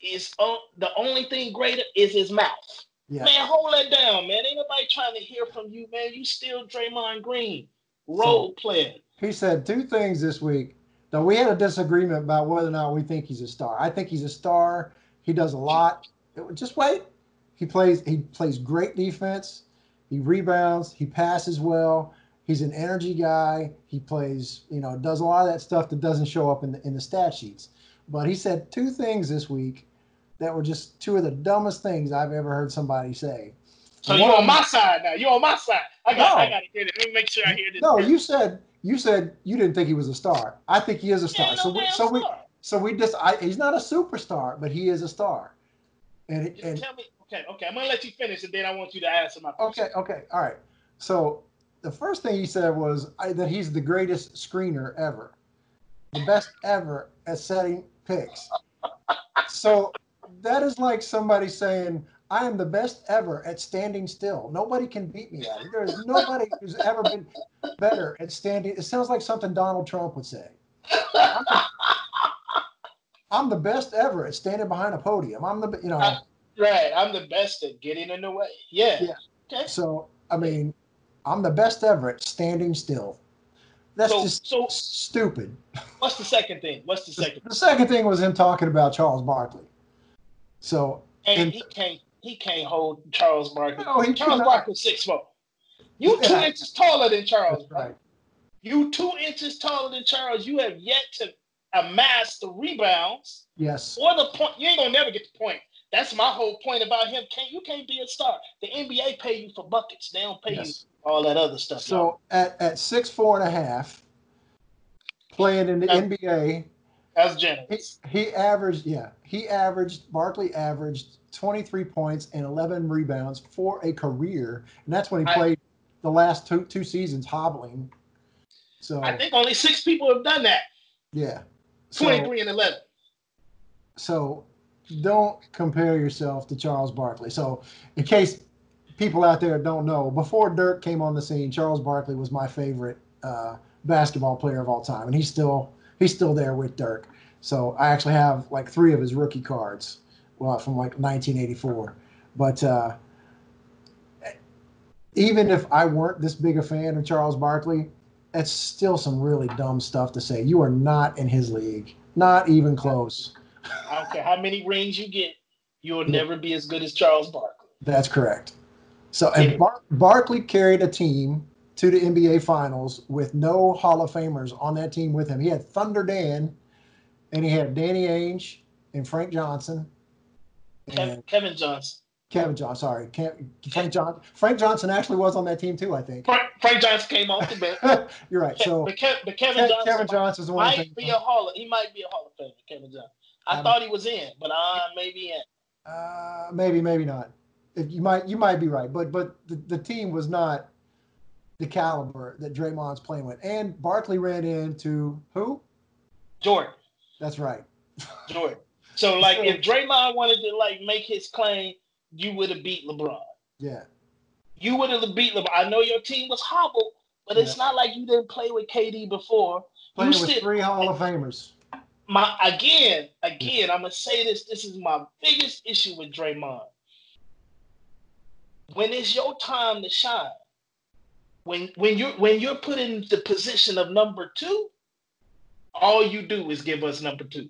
is uh, the only thing greater is his mouth. Yeah. Man, hold that down, man. Ain't nobody trying to hear from you, man. You still Draymond Green, role so, player. He said two things this week. Now we had a disagreement about whether or not we think he's a star. I think he's a star. He does a lot. Just wait. He plays. He plays great defense. He rebounds. He passes well. He's an energy guy. He plays. You know, does a lot of that stuff that doesn't show up in the in the stat sheets. But he said two things this week that were just two of the dumbest things I've ever heard somebody say. So you're on my side now. You're on my side. I got. No, I got to get it. Let me make sure I hear this. No, you said you said you didn't think he was a star. I think he is a star. So we, so we, so we just, I, he's not a superstar, but he is a star. And, and tell me, okay, okay, I'm gonna let you finish, and then I want you to answer my question. Okay, okay, all right. So the first thing he said was I, that he's the greatest screener ever, the best ever at setting picks. So that is like somebody saying, I am the best ever at standing still. Nobody can beat me at it. There is nobody who's ever been better at standing. It sounds like something Donald Trump would say. I'm the, I'm the best ever at standing behind a podium. I'm the, you know. I- right. I'm the best at getting in the way. Yeah. Yeah. Okay. So, I mean, I'm the best ever at standing still. That's So, just so stupid. what's the second thing? What's the second? The second thing was him talking about Charles Barkley. So, And And- he can't. He can't hold Charles Barkley. No, he Charles. Barkley's six foot. You two inches taller than Charles. that's right. You two inches taller than Charles. You have yet to amass the rebounds Yes. or the point. You ain't gonna never get the point. That's my whole point about him. Can't you can't be a star? The NBA pay you for buckets. They don't pay you Yes. all that other stuff. So at, at six four and a half, playing in the Yeah. NBA, that's he, he averaged yeah he averaged Barkley averaged 23 points and 11 rebounds for a career, and that's when he I- played the last two two seasons hobbling. So I think only six people have done that. yeah, so, Twenty-three and eleven. so don't compare yourself to Charles Barkley. So in case people out there don't know, before Dirk came on the scene, Charles Barkley was my favorite uh, basketball player of all time, and he's still he's still there with Dirk. So I actually have like three of his rookie cards, well, from like 1984. But uh, even if I weren't this big a fan of Charles Barkley, that's still some really dumb stuff to say. You are not in his league, not even close. I don't care how many rings you get, you'll never be as good as Charles Barkley. That's correct. So, and Bar- Barkley carried a team to the NBA Finals with no Hall of Famers on that team with him. He had Thunder Dan, and he had Danny Ainge and Frank Johnson Kev- and Kevin Johnson. Kevin Johnson. Sorry, Frank John. Frank Johnson actually was on that team too. I think Frank, Frank Johnson came off the bench. you're right. So but, Kev, but Kevin Ke- Johnson Kevin one. might thing- be a hall. Of, he might be a Hall of Famer. Kevin Johnson. I Um, thought he was in, but uh, maybe in. Uh, maybe, maybe not. If you might, you might be right, but but the, the team was not the caliber that Draymond's playing with. And Barkley ran into who? Jordan. That's right. Jordan. So like, if Draymond wanted to like make his claim, you would have beat LeBron. Yeah, You would have beat LeBron. I know your team was hobbled, but it's not like you didn't play with KD before. playing You with still- three Hall of Famers. my again, again, I'm gonna say this. This is my biggest issue with Draymond. When it's your time to shine, when when you're when you're put in the position of number two, all you do is give us number two.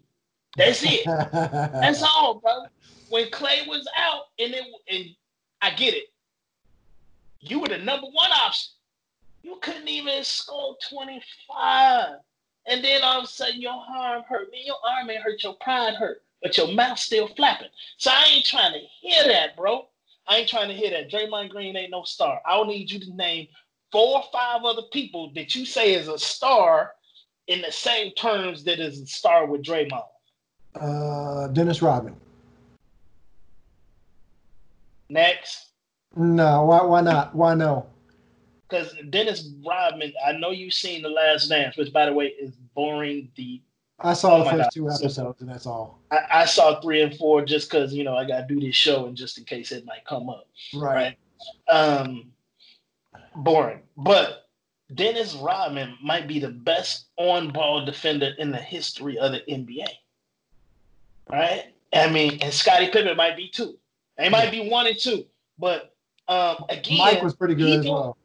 That's it. That's all, bro. When Clay was out, and it and I get it, you were the number one option. You couldn't even score 25. And then all of a sudden your arm hurt. Man, your arm ain't hurt, your pride hurt, but your mouth still flapping. So I ain't trying to hear that, bro. I ain't trying to hear that. Draymond Green ain't no star. I will need you to name four or five other people that you say is a star in the same terms that is a star with Draymond. Uh, Dennis Rodman. Next. No, why? Why not? Why no? Because Dennis Rodman, I know you've seen The Last Dance, which, by the way, is boring. The I saw Oh the first God. two So- episodes, and that's all. I, I saw three and four just because you know I got to do this show and just in case it might come up. Right. Right. Um, boring. But Dennis Rodman might be the best on-ball defender in the history of the NBA. Right. I mean, and Scottie Pippen might be too. They might be one and two. But um, again, Mike was pretty good as don't- well.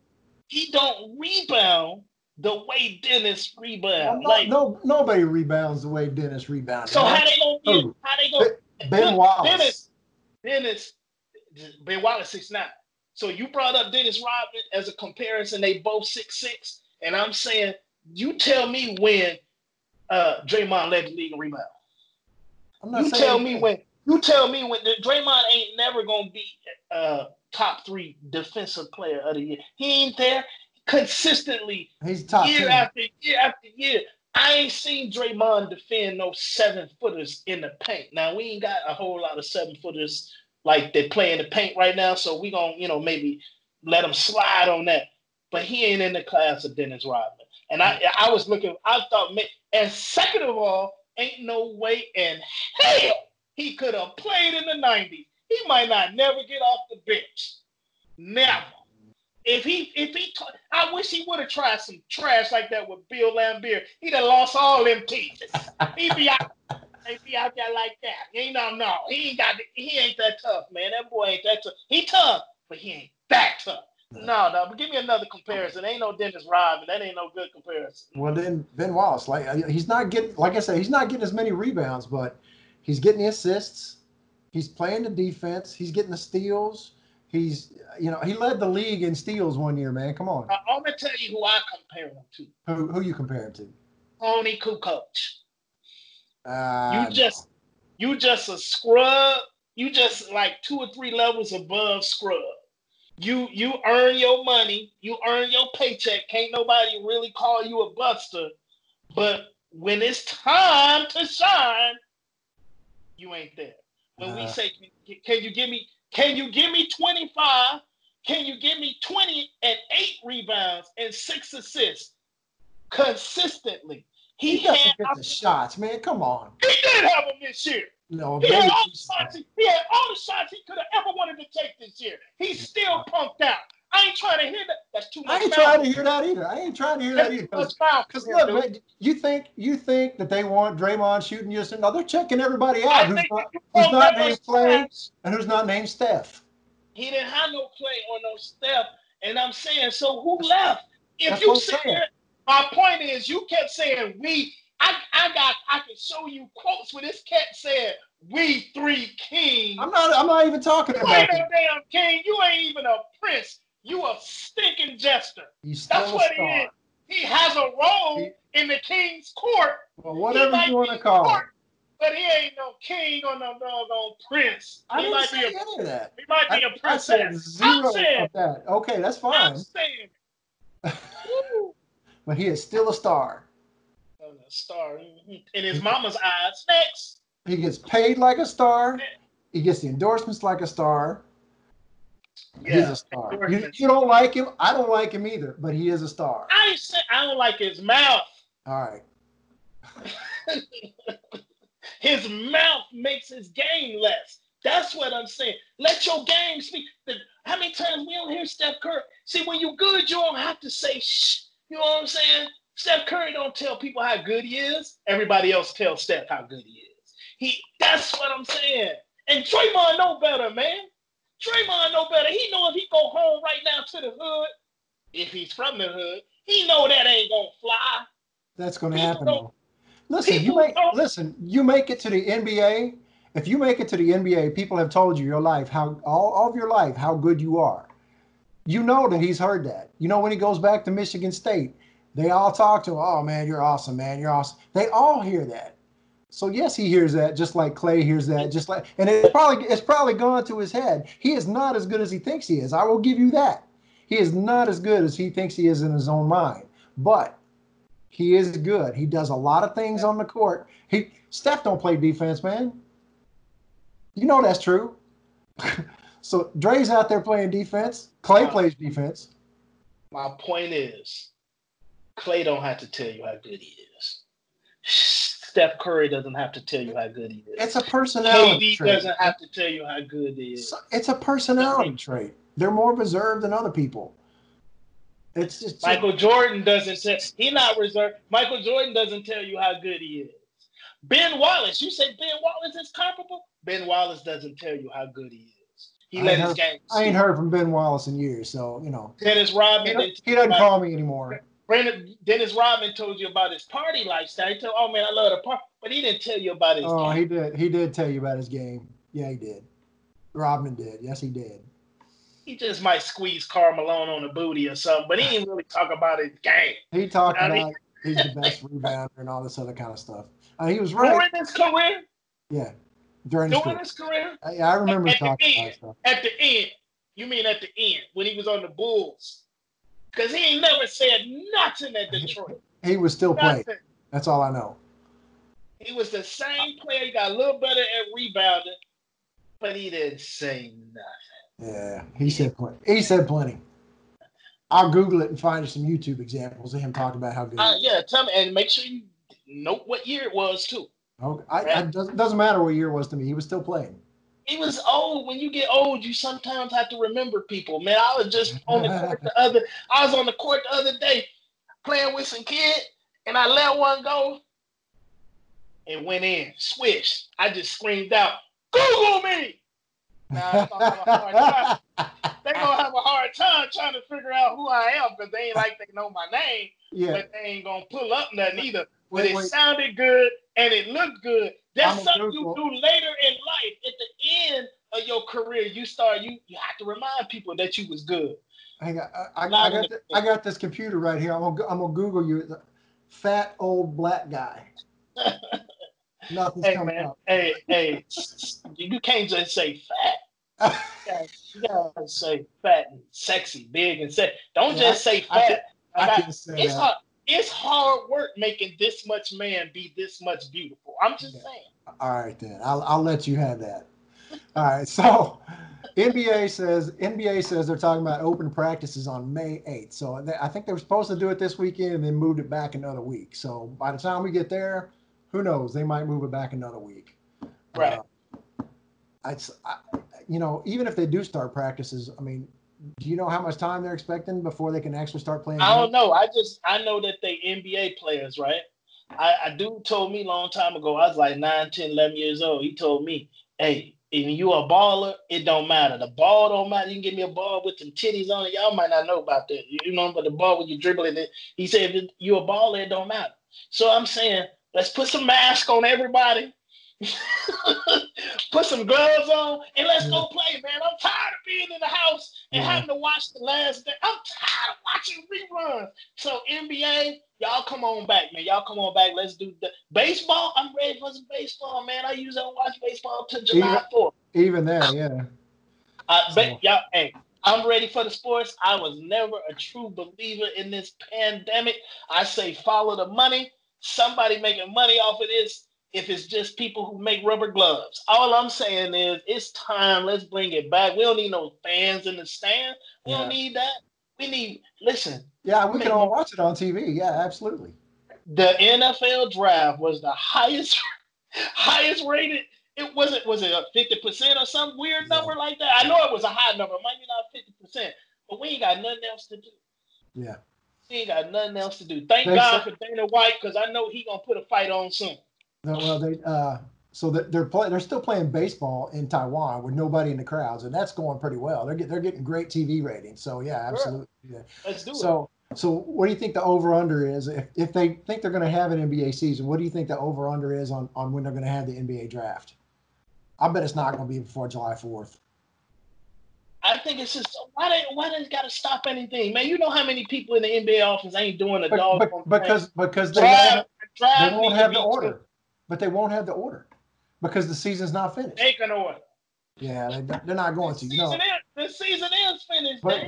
he don't rebound the way Dennis Well, rebound. no, like, no, nobody rebounds the way Dennis rebounded. so how they gonna get? Who? How they gonna? Ben Wallace. Dennis, Dennis, Ben Wallace six nine. So you brought up Dennis Rodman as a comparison. They both six six, and I'm saying you tell me when uh, Draymond led the league in rebound. You tell me when. You tell me when Draymond ain't never gonna be uh, top three defensive player of the year. He ain't there consistently he's top year ten. after year after year. I ain't seen Draymond defend no seven footers in the paint. Now we ain't got a whole lot of seven footers like they play in the paint right now, so we gonna you know maybe let him slide on that. But he ain't in the class of Dennis Rodman. And I I was looking, I thought, and second of all, ain't no way in hell he could have played in the 90s. He might not never get off the bench. Never. If he, if he, I wish he would have tried some trash like that with Bill Laimbeer. He'd have lost all them teeth. He'd be out, he'd be out there like that. He no, no, he ain't got, he ain't that tough, man. That boy ain't that tough. He tough, but he ain't that tough. No, no, but give me another comparison. Ain't no Dennis Rodman. That ain't no good comparison. Well, then Ben Wallace, like uh, he's not getting, like I said, he's not getting as many rebounds, but he's getting the assists. He's playing the defense. He's getting the steals. He's, you know, he led the league in steals one year, man. Come on. I, I'm gonna tell you who I compare him to. Who, who you compare him to? Toni Kukoc. Uh, You just, you just a scrub. You just like two or three levels above scrub. You you earn your money. You earn your paycheck. Can't nobody really call you a buster. But when it's time to shine, you ain't there. When we Uh. say, can you give me, can you give me 25? Can you give me 20 and eight rebounds and six assists consistently? he He, doesn't get the shots, man. Come on. he did have them this year. No, He had all the shots. He, he had all the shots he could have ever wanted to take this year. He's still punked out. I ain't trying to hear that. That's too much. I ain't mouth. trying to hear that either. I ain't trying to hear that That's either. much mouth Because look, dude. man, you think you think that they want Draymond shooting just no, they're checking everybody I out who's think not, who's not named Clay and who's not named Steph. He didn't have no play on no step. And I'm saying, so who left? If That's you sit there, my point is you kept saying we. I, I got I can show you quotes where this cat said we three kings. I'm not. I'm not even talking you about ain't no that. damn king. You ain't even a prince. You a stinking jester. He's still That's a what he star. is. He has a role He- in the king's court. Well, whatever you want to call it. court, But he ain't no king or no doggone prince. I he didn't might say be a any of that. he might be I, a I princess. said I'm zero saying, of that. Okay, that's fine. I'm saying. But he is still a star. Star in his mama's eyes. Next. He gets paid like a star. He gets the endorsements like a star. He's a star. You, you don't like him. I don't like him either, but he is a star. I say I don't like his mouth. All right. His mouth makes his game less. That's what I'm saying. Let your game speak. How many times we don't hear Steph Curry? See, when you're good, you don't have to say shh. You know what I'm saying? Steph Curry don't tell people how good he is. Everybody else tells Steph how good he is. He that's what I'm saying. And Draymond know better, man. Draymond know better. He know if he go home right now to the hood, if he's from the hood, he know that ain't gonna fly. That's going to People happen though. Listen, you make don't- listen. You make it to the NBA. If you make it to the NBA, people have told you your life how all, all of your life how good you are. You know that he's heard that. You know when he goes back to Michigan State, they all talk to him. Oh man, you're awesome, man. You're awesome. They all hear that. So yes, he hears that, just like Clay hears that, just like, and it's probably it's probably gone to his head. He is not as good as he thinks he is. I will give you that. He is not as good as he thinks he is in his own mind. But he is good. He does a lot of things on the court. He Steph don't play defense, man. You know that's true. so Dre's out there playing defense. Clay plays defense. My point is, Clay don't have to tell you how good he is. Steph Curry doesn't have to tell you how good he is. It's a personality KD trait. doesn't have to tell you how good he is. It's a personality trait. They're more reserved than other people. It's just Michael Jordan doesn't tell. He not reserved. Michael Jordan doesn't tell you how good he is. Ben Wallace, you say Ben Wallace is comparable. Ben Wallace doesn't tell you how good he is. He I let ain't his heard- game. I ain't heard from Ben Wallace in years, so you know Dennis he, Rodman. don't- he doesn't call me anymore. Brandon, Dennis Rodman told you about his party lifestyle. He told, oh man, I love the party, but he didn't tell you about his Oh, game. he did. He did tell you about his game. Yeah, he did. Rodman did. Yes, he did. He just might squeeze Karl Malone on the booty or something, but he didn't really talk about his game. He talked I mean- about he's the best rebounder and all this other kind of stuff. Uh, he was right. During his career, Yeah, during his during career. his career, I, I remember At the talking about end. stuff. at the end, you mean at the end when he was on the Bulls? Because he ain't never said nothing at Detroit. He was still playing. That's all I know. He was the same player. He got a little better at rebounding, but he didn't say nothing. Yeah, he said plenty. He said plenty. I'll Google it and find some YouTube examples of him talking about how good. Uh, yeah, tell me and make sure you note what year it was too. Okay. I, I, doesn't, doesn't matter what year it was to me. He was still playing. He was old. When you get old, you sometimes have to remember people. Man, I was just on the court the other. I was on the court the other day playing with some kid, and I let one go and went in. Swish. I just screamed out, "Google me!" Now, they're gonna have a hard time trying to figure out who I am because they ain't like they know my name, yeah. but they ain't gonna pull up nothing either. But it sounded good and it looked good. That's I'm something you do later in life. At the end of your career, you start you you have to remind people that you was good. Hang on, I, I, I got the, I got this computer right here. I'm gonna I'm gonna Google you, fat old black guy. Nothing's hey, coming man. up. Hey, hey, you can't just say fat. you, gotta, say fat and sexy, big and sexy. Don't yeah, just say fat. I, can, I can say it's that. hard. It's hard work making this much man be this much beautiful. I'm just yeah. saying. All right, then I'll I'll let you have that. All right, so NBA says NBA says they're talking about open practices on May 8th. So they, I think they were supposed to do it this weekend and then moved it back another week. So by the time we get there, who knows? They might move it back another week. Right. Uh, I, you know, even if they do start practices, I mean, do you know how much time they're expecting before they can actually start playing? I don't know. I just I know that they NBA players, right? I, I dude told me a long time ago. I was like 9, 10, 11 years old. He told me, "Hey, if you a baller, it don't matter. The ball don't matter. You can give me a ball with some titties on it. Y'all might not know about that. You know, but the ball when you dribbling it, he said, if you a baller, it don't matter. So I'm saying Let's put some mask on everybody. put some gloves on and let's go play, man. I'm tired of being in the house and yeah. having to watch the last day. I'm tired of watching reruns. So NBA, y'all come on back, man. Y'all come on back. Let's do the baseball. I'm ready for some baseball, man. I usually don't watch baseball till July 4th. Even there, yeah. I so. bet y'all, hey, I'm ready for the sports. I was never a true believer in this pandemic. I say follow the money somebody making money off of this if it's just people who make rubber gloves. All I'm saying is it's time. Let's bring it back. We don't need no fans in the stand. We yeah. don't need that. We need listen. Yeah, we can all watch it on TV. Yeah, absolutely. The NFL draft was the highest highest rated. It wasn't was it a 50% or some weird number like that? I know it was a high number, maybe not 50%, but we ain't got nothing else to do. Yeah. we ain't got nothing else to do. Thank they God for Dana White because I know he gonna put a fight on soon. Well, they uh, so that they're play, they're still playing baseball in Taiwan with nobody in the crowds, and that's going pretty well. They're get, they're getting great TV ratings. So yeah, absolutely. Sure. Yeah. Let's do so, it. So what do you think the over under is? If, if they think they're going to have an NBA season, what do you think the over under is on on when they're going to have the NBA draft? I bet it's not going to be before July fourth. I think it's just why they why they got to stop anything, man. You know how many people in the NBA office ain't doing a dog because because they drive, won't, drive they won't have the order, too. But they won't have the order because the season's not finished. Take an order. Yeah, they, they're not going to. You know, is, the season is finished. But,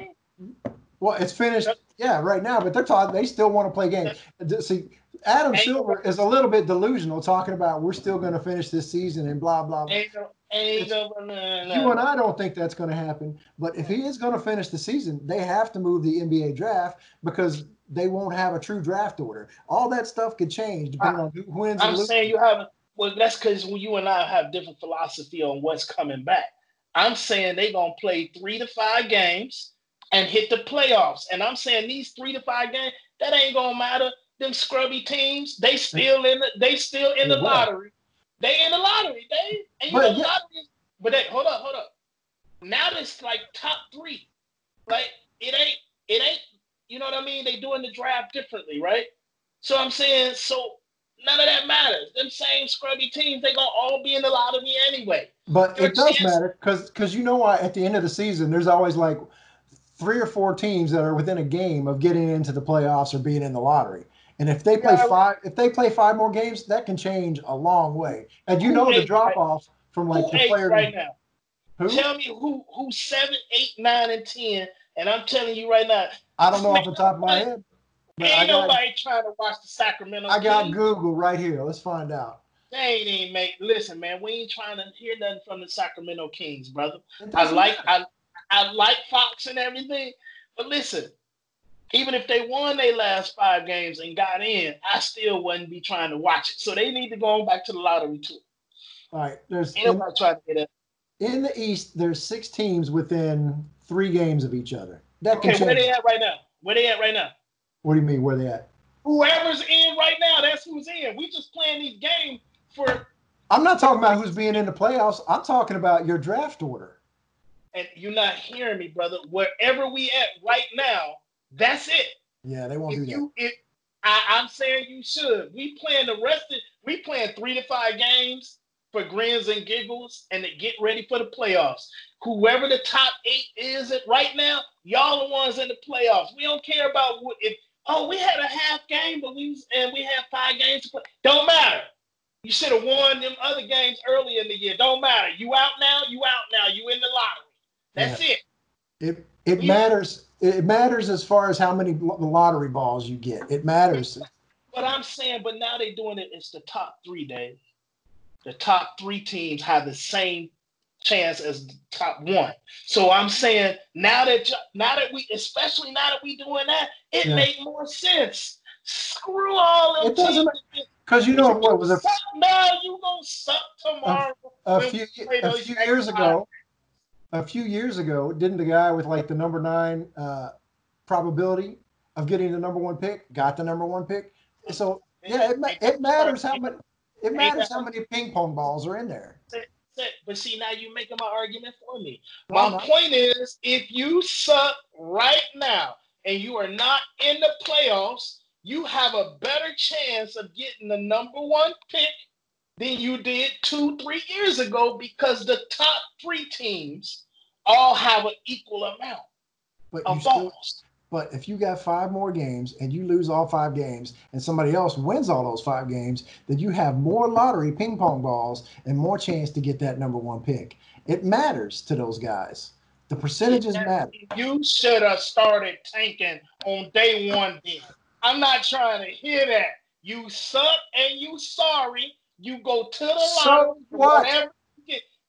well, it's finished. Yeah, right now, but they're talking. They still want to play games. See, Adam Silver is a little bit delusional, talking about we're still going to finish this season and blah blah. blah. Ain't no, ain't no, You and I don't think that's going to happen. But if he is going to finish the season, they have to move the NBA draft because they won't have a true draft order. All that stuff could change depending I, on who wins. I'm saying you have. Well, that's because you and I have different philosophy on what's coming back. I'm saying they're gonna play three to five games and hit the playoffs. And I'm saying these three to five games, that ain't gonna matter them scrubby teams, they still in the they still in the lottery. They in the lottery, they and you but, know yeah. lottery. But they hold up, hold up. Now it's like top three. Like it ain't it ain't you know what I mean? They doing the draft differently, right? So I'm saying so none of that matters. Them same scrubby teams, they gonna all be in the lottery anyway. But Your it does chance- matter because because you know why at the end of the season there's always like three or four teams that are within a game of getting into the playoffs or being in the lottery. And if they play yeah, five, if they play five more games, that can change a long way. And you know the drop off from like the player right now. Who? Tell me who who seven, eight, nine, and ten, and I'm telling you right now. I don't know off the top of my head. But ain't got, nobody trying to watch the Sacramento. I got Google right here. Let's find out. They ain't even make. Listen, man, we ain't trying to hear nothing from the Sacramento Kings, brother. I like I I like Fox and everything, but listen, Even if they won their last five games and got in, I still wouldn't be trying to watch it. So they need to go back to the lottery too. All right, there's Ain't nobody trying to get it. in the East. There's six teams within three games of each other. That can Okay, where they at right now? Where they at right now? What do you mean? Where they at? Whoever's in right now, that's who's in. We just playing these games for, I'm not talking about who's being in the playoffs. I'm talking about your draft order. and you're not hearing me, brother. Wherever we at right now, that's it. Yeah, they won't do If that. you, if I, I'm saying you should. We playing the rest of, we playing three to five games for grins and giggles, and to get ready for the playoffs. Whoever the top eight is at right now, y'all the ones in the playoffs. We don't care about what if. Oh, we had a half game, but we and we had five games to play. Don't matter. You should have won them other games early in the year. Don't matter. You out now. You out now. You in the lottery. That's it. It it We- matters. It matters as far as how many lottery balls you get. It matters. But I'm saying, but now they're doing it. It's the top three, Dave. The top three teams have the same chance as the top one. So I'm saying now that now that we, especially now that we're doing that, it Yeah. make more sense. Screw all them It doesn't teams. Because you know what was a, now, you gonna suck tomorrow. a when few a few years ago. A few years ago, didn't the guy with like the number nine uh, probability of getting the number one pick got the number one pick? So yeah, it, it matters how many. It matters how many ping pong balls are in there. But see, now you're making my argument for me. My point is, if you suck right now and you are not in the playoffs, you have a better chance of getting the number one pick than you did two, three years ago because the top three teams all have an equal amount But you of balls. But if you got five more games and you lose all five games and somebody else wins all those five games, then you have more lottery ping pong balls and more chance to get that number one pick. It matters to those guys. The percentages matter. You should have started tanking on day one then. I'm not trying to hear that. You suck and you sorry. You go to the So lottery what? whatever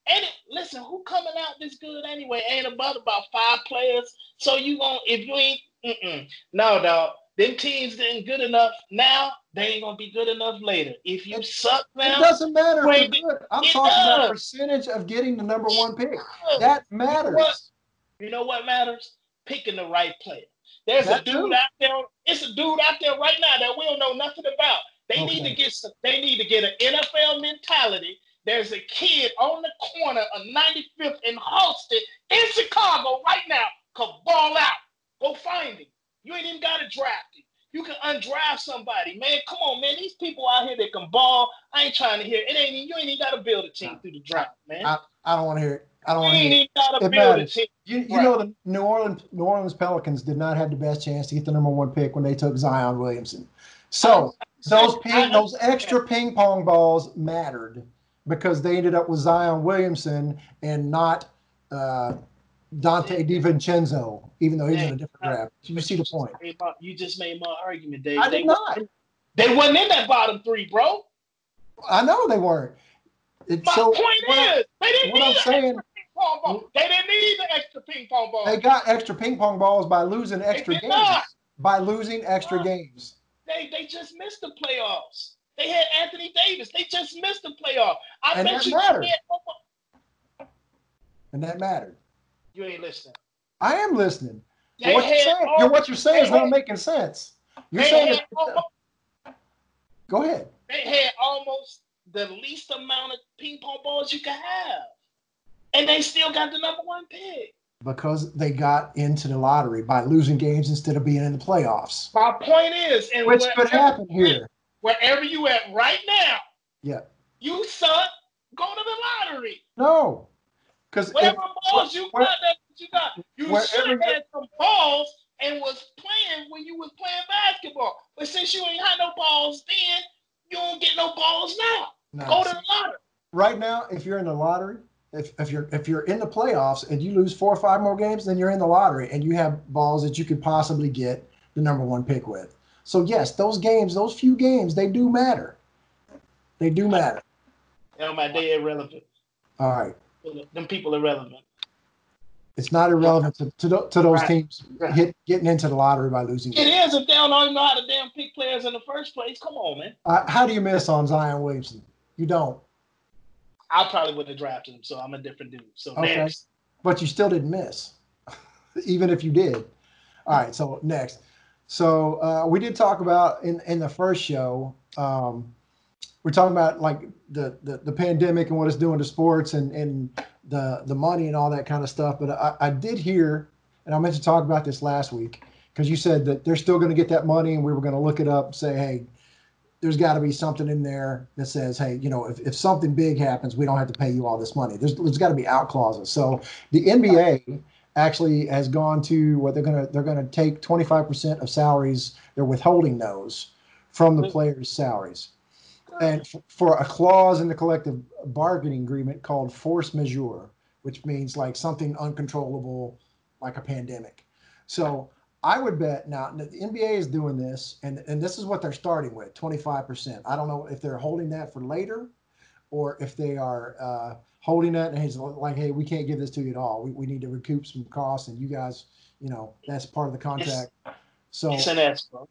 you. And it, listen, who coming out this good anyway? Ain't about about five players. So you gonna if you ain't mm-mm. no dog. Them teams didn't good enough now. They ain't gonna be good enough later. If you suck now, It doesn't matter Wait, good. I'm it talking about does. percentage of getting the number one pick. That matters. what? You know what matters? Picking the right player. There's That a dude too. out there. It's a dude out there right now that we don't know nothing about. They need to get some. They need to get an NFL mentality. There's a kid on the corner of 95th and Halsted in Chicago right now. Could ball out. Go find him. You ain't even got to draft him. You can undraft somebody, man. Come on, man. These people out here that can ball. I ain't trying to hear. It ain't. You ain't even got to build a team through the draft, man. I, I don't want to hear it. I don't want to hear it. even got to It build a team. You, you Right. know the New Orleans New Orleans Pelicans did not have the best chance to get the number one pick when they took Zion Williamson. So those I- ping, those extra ping pong balls mattered because they ended up with Zion Williamson and not uh, Donte DiVincenzo, even though he's in a different draft. You see the point? my- You just made my argument, Dave. I they did not. They weren't in that bottom three, bro. I know they weren't. It, My so point is, they didn't what need I'm saying- extra ping pong ball. They didn't need the extra ping pong ball. they got extra ping pong balls by losing extra games. not. By losing extra No. games. They they just missed the playoffs. They had Anthony Davis. They just missed the playoff. I And bet that you mattered. had- And that mattered. You ain't listening. I am listening. What, you're saying, what you're saying is they not making sense. You're saying had almost, go ahead. they had almost the least amount of ping pong balls you could have, and they still got the number one pick. Because they got into the lottery by losing games instead of being in the playoffs. My point is, and Which could happen here. Wherever you at right now, Yeah. you suck. Go to the lottery. No. Because Whatever balls you where- got, that's what you got. You should have had some balls and was playing when you was playing basketball. But since you ain't had no balls then, you don't get no balls now. Go to the lottery. right now, if you're in the lottery, if, if you're if you're in the playoffs and you lose four or five more games, then you're in the lottery and you have balls that you could possibly get the number one pick with. So yes, those games, those few games, they do matter. They do matter. Hell, my they irrelevant. All right. Them people irrelevant. It's not irrelevant to, to, to those Right. teams Right. hit, getting into the lottery by losing. It is if they don't even know how to damn pick players in the first place. Come on, man. Uh, how do you miss on Zion Williamson? You don't, I probably would have drafted him, so I'm a different dude. So Okay. next. but you still didn't miss, even if you did. All right, so next. So uh, we did talk about in in the first show. Um, we're talking about like the, the the pandemic and what it's doing to sports and and the the money and all that kind of stuff. But I, I did hear, and I meant to talk about this last week because you said that they're still going to get that money, and we were going to look it up and say, hey, there's got to be something in there that says, hey, you know, if, if something big happens, we don't have to pay you all this money. There's there's got to be out clauses. So the NBA actually has gone to what they're gonna they're gonna take 25% of salaries. They're withholding those from the players' salaries, and f- for a clause in the collective bargaining agreement called force majeure, which means like something uncontrollable, like a pandemic. So I would bet now the NBA is doing this, and and this is what they're starting with 25%. I don't know if they're holding that for later, or if they are uh, holding it and he's like, hey, we can't give this to you at all. We, we need to recoup some costs, and you guys, you know, that's part of the contract. So It's an escrow.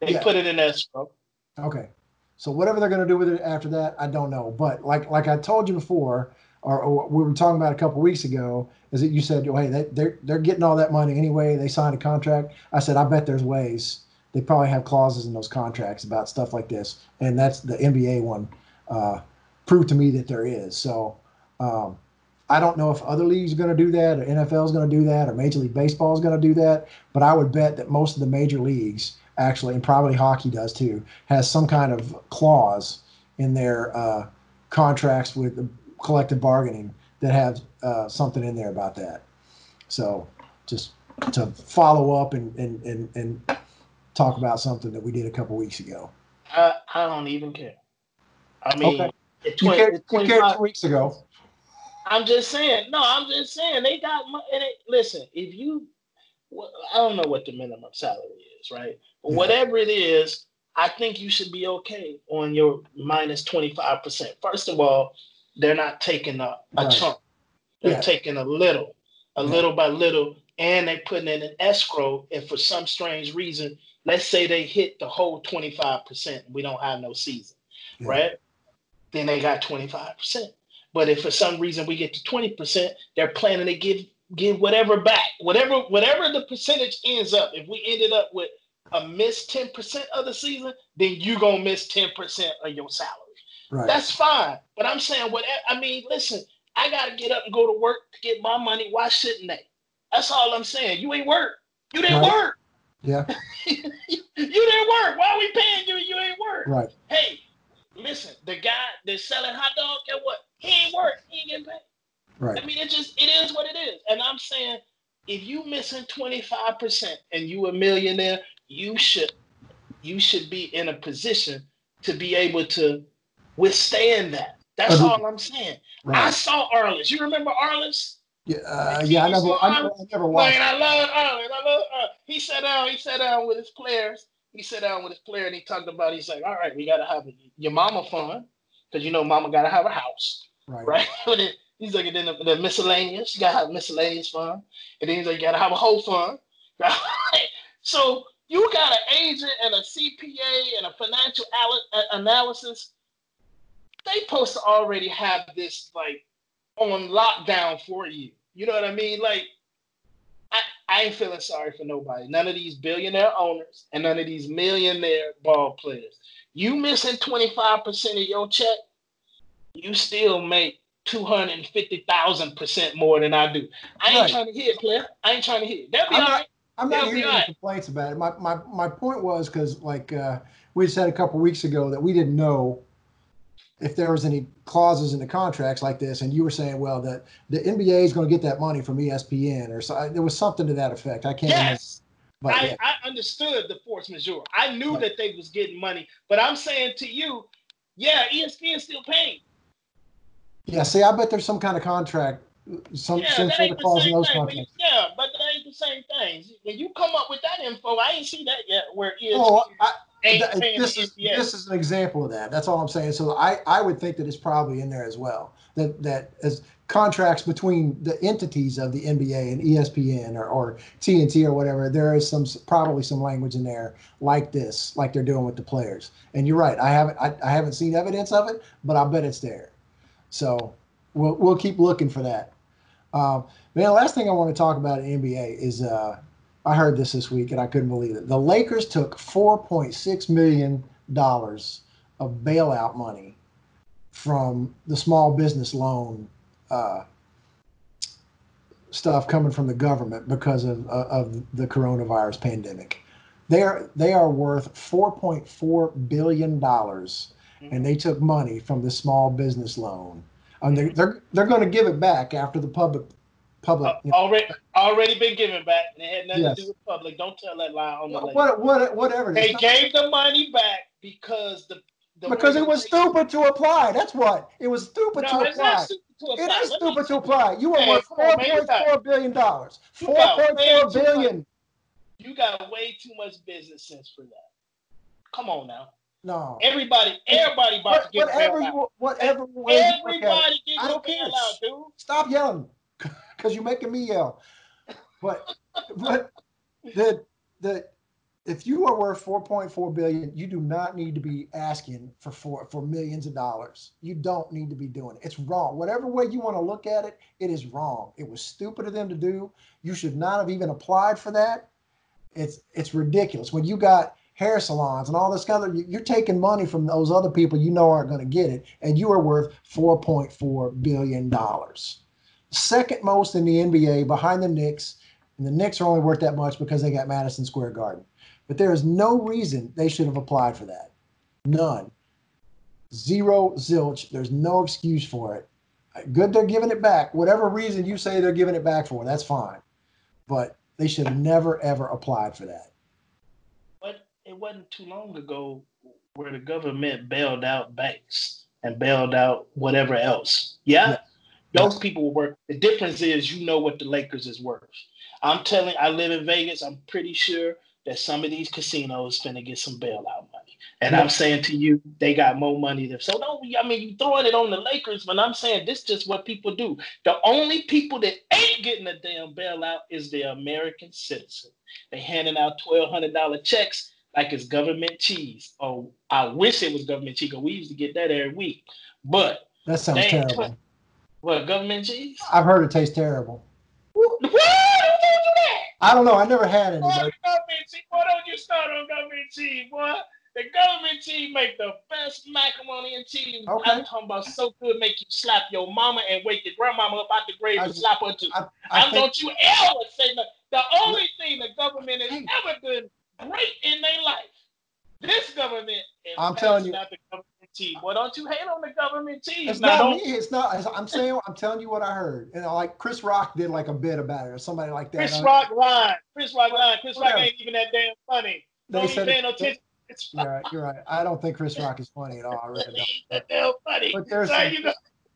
They Yeah. put it in escrow. Okay. So whatever they're going to do with it after that, I don't know. But like like I told you before, or, or we were talking about a couple weeks ago, is that you said, oh, hey, they, they're they're getting all that money anyway. They signed a contract. I said, I bet there's ways. They probably have clauses in those contracts about stuff like this, and that's the NBA one. Uh, proved to me that there is. So um, I don't know if other leagues are going to do that, or NFL is going to do that, or Major League Baseball is going to do that. But I would bet that most of the major leagues actually, and probably hockey does too, has some kind of clause in their uh, contracts with collective bargaining that have uh, something in there about that. So just to follow up and, and, and, and talk about something that we did a couple weeks ago. I, I don't even care. I mean, Okay. at You cared, you cared two weeks ago. I'm just saying. No, I'm just saying they got money. And listen, if you, well, I don't know what the minimum salary is, right? But Yeah. whatever it is, I think you should be okay on your minus 25%. First of all, they're not taking a, a Right. chunk. They're Yeah. taking a little, a Yeah. little by little, and they're putting in an escrow. And for some strange reason, let's say they hit the whole 25%, we don't have no season, right? Then they got 25%. But if for some reason we get to 20%, they're planning to give give whatever back, whatever whatever the percentage ends up. If we ended up with a miss 10% of the season, then you're gonna miss 10% of your salary. Right. That's fine. But I'm saying what I mean, listen, I gotta get up and go to work to get my money. Why shouldn't they? That's all I'm saying. You ain't work. You didn't Right. work. yeah. you didn't work. Why are we paying you? You ain't work. Right. Hey, listen, the guy that's selling hot dog, get what? He ain't work. He ain't getting paid. Right. I mean, it just it is what it is. And I'm saying, if you missing 25% and you a millionaire, you should you should be in a position to be able to withstand that. That's all I'm saying. Right. I saw Arliss. You remember Arliss? Yeah. Uh, yeah. I never. I never, I never watched. I love Arliss. I love. He sat down. He sat down with his players. He sat down with his player and he talked about. He's like, all right, we gotta have your mama fund because you know mama gotta have a house Right. right? Then he's like, and then the, the miscellaneous, you gotta have miscellaneous fund, and then he's like, you gotta have a whole fund, right? so you got an agent and a CPA and a financial analysis. They supposed to already have this like on lockdown for you. You know what I mean? Like, I, I ain't feeling sorry for nobody. None of these billionaire owners and none of these millionaire ball players. You missing 25% of your check, you still make 250,000% more than I do. I ain't Right. trying to hear it, player. I ain't trying to hear it. That'll be I'm all not- right. I'm not They'll be hearing any alright. complaints about it. My my my point was because like uh, we said a couple weeks ago that we didn't know if there was any clauses in the contracts like this, and you were saying, well, that the NBA is going to get that money from ESPN or so. There was something to that effect. I can't. Yes. But I, yeah, I understood the force majeure. I knew that they was getting money, but I'm saying to you, yeah, ESPN still paying. yeah. See, I bet there's some kind of contract, some Yeah, some that sort of clause in those thing. Contracts. yeah, but that ain't the same thing. When you come up with that info, I ain't see that yet. Where ESPN Oh, I, ain't Th- paying this is ESPN. this is an example of that. That's all I'm saying. So I I would think that it's probably in there as well. That that as contracts between the entities of the NBA and ESPN or, or TNT or whatever, there is some probably some language in there like this, like they're doing with the players. And you're right, I haven't I, I haven't seen evidence of it, but I bet it's there. So we'll we'll keep looking for that. Um, man, the last thing I want to talk about in NBA is uh, I heard this this week and I couldn't believe it. The Lakers took 4.6 million dollars of bailout money from the small business loan uh, stuff coming from the government because of, uh, of the coronavirus pandemic. They are they are worth 4.4 billion dollars, and they took money from the small business loan. And they, they're they're going to give it back after the public public uh, already already been given back. And it had nothing yes. to do with public. Don't tell that lie on the what, what, whatever. They gave the money back because the, the because it was stupid to apply. That's what it was stupid no, to apply. It is stupid to apply. You hey, worth four point four billion dollars. Four point four billion. You got way too much business sense for that. Come on now. No. Everybody, everybody about to get whatever you, whatever way everybody get I don't care. Out, dude. Stop yelling, because you're making me yell. But but the the if you are worth 4.4 billion, you do not need to be asking for four, for millions of dollars. You don't need to be doing it. It's wrong. Whatever way you want to look at it, it is wrong. It was stupid of them to do. You should not have even applied for that. It's it's ridiculous. When you got hair salons and all this other, you're taking money from those other people you know aren't going to get it, and you are worth 4.4 billion dollars, second most in the NBA behind the Knicks. And the Knicks are only worth that much because they got Madison Square Garden. But there is no reason they should have applied for that. None. Zero zilch. There's no excuse for it. Good, they're giving it back. Whatever reason you say they're giving it back for, that's fine. But they should have never, ever applied for that. But it wasn't too long ago where the government bailed out banks and bailed out whatever else. Yeah? yeah. Those people work. The difference is you know what the Lakers is worth. I'm telling I live in Vegas. I'm pretty sure that some of these casinos finna get some bailout money. And yeah. I'm saying to you, they got more money than so don't I mean you throwing it on the Lakers, but I'm saying this is just what people do. The only people that ain't getting a damn bailout is the American citizen. They handing out twelve hundred dollar checks like it's government cheese. Oh, I wish it was government cheese because we used to get that every week. But that sounds terrible. what government cheese? I've heard it tastes terrible. What? I don't know. I never had any. Cheese. Why don't you start on government cheese, boy? The government cheese make the best macaroni and cheese. Okay. I'm talking about so good, make you slap your mama and wake your grandmama up out the grave and slap her too. I, I, I think, don't you ever say nothing. The only thing the government has ever done great in their life, this government I'm telling you, not the government cheese. Well, don't you hate on the government cheese? It's now, not me. It's not. I'm saying. I'm telling you what I heard. And I, like Chris Rock did like a bit about it, or somebody like that. Chris uh, Rock line. Chris Rock line. Chris Rock ain't even that damn funny. They don't said paying no attention. You're right. You're right. I don't think Chris Rock is funny at all. I really don't. That damn funny. But there's. Some, you know.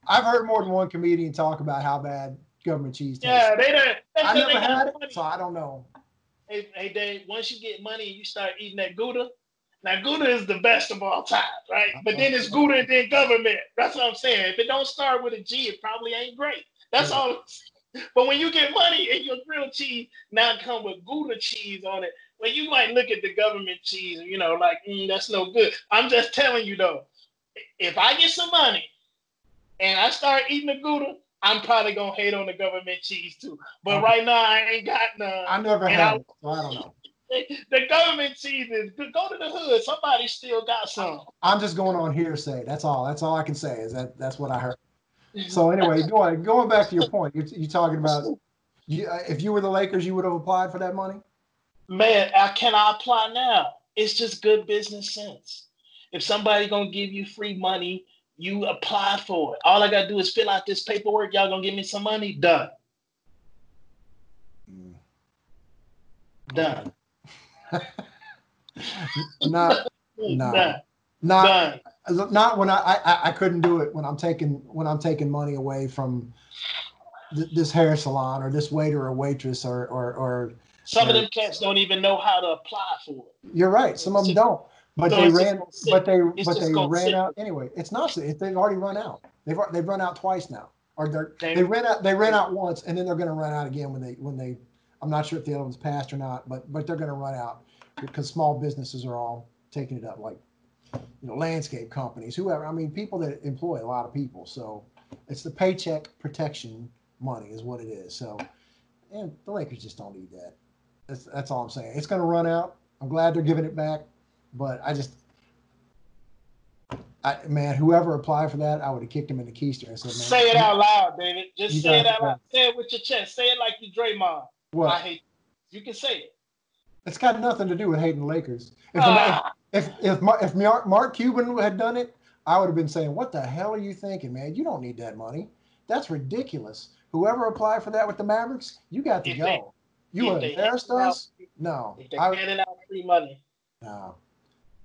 I've heard more than one comedian talk about how bad government cheese tastes. Yeah, they don't. I never had it, funny. so I don't know. Hey, hey, Dave. Once you get money and you start eating that Gouda, now Gouda is the best of all time, right? But then it's Gouda and then government. That's what I'm saying. If it don't start with a G, it probably ain't great. That's all. But when you get money and your grilled cheese now come with Gouda cheese on it, well, you might look at the government cheese, and you know, like mm, that's no good. I'm just telling you though, if I get some money and I start eating the Gouda, I'm probably gonna hate on the government cheese too. But okay. right now I ain't got none. I never had I, it, so I don't know the government season. Go to the hood. Somebody still got some. I'm just going on hearsay. That's all. That's all I can say. Is that that's what I heard. So anyway, going going back to your point, you're, you're talking about you, if you were the Lakers, you would have applied for that money. Man, I cannot apply now. It's just good business sense. If somebody gonna give you free money, you apply for it. All I gotta do is fill out this paperwork. Y'all gonna give me some money? Done. Mm. Done. Not, no, not, not when I, I, I couldn't do it when I'm taking when I'm taking money away from th- this hair salon or this waiter or waitress or or, or some or, of them cats don't even know how to apply for it. You're right. Some of them don't. But so they ran. But they. But they ran out anyway. It's not. They've already run out. They've they've run out twice now, or they're, they rent out they rent out once and then they're going to run out again when they when they I'm not sure if the other one's passed or not, but but they're going to run out because small businesses are all taking it up, like you know landscape companies, whoever. I mean, people that employ a lot of people. So it's the paycheck protection money is what it is. So and the Lakers just don't need that. That's that's all I'm saying. It's going to run out. I'm glad they're giving it back, but I just I, man, whoever applied for that, I would have kicked him in the keister and said, man, Say it out loud, David. Just say it out loud. Say it with your chest. Say it like you Draymond. What? I hate you. can say it. It's got nothing to do with hating the Lakers. If ah. if if, if, Mark, Mark Cuban had done it, I would have been saying, "What the hell are you thinking, man? You don't need that money. That's ridiculous." Whoever applied for that with the Mavericks, you got to if go. They, you embarrassed us. No, if they're handing out free money. No.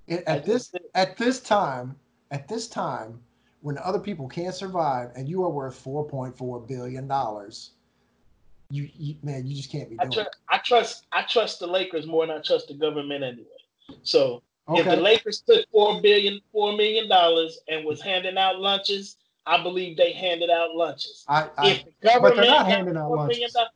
It, at this at this time, at this time, when other people can't survive, and you are worth four point four billion dollars, you, you man, you just can't be doing. I, tr- I trust I trust the Lakers more than I trust the government anyway. So okay. if the Lakers took four billion, four million dollars and was handing out lunches, I believe they handed out lunches. I, I if the government but they're not handing out lunches. Dollars,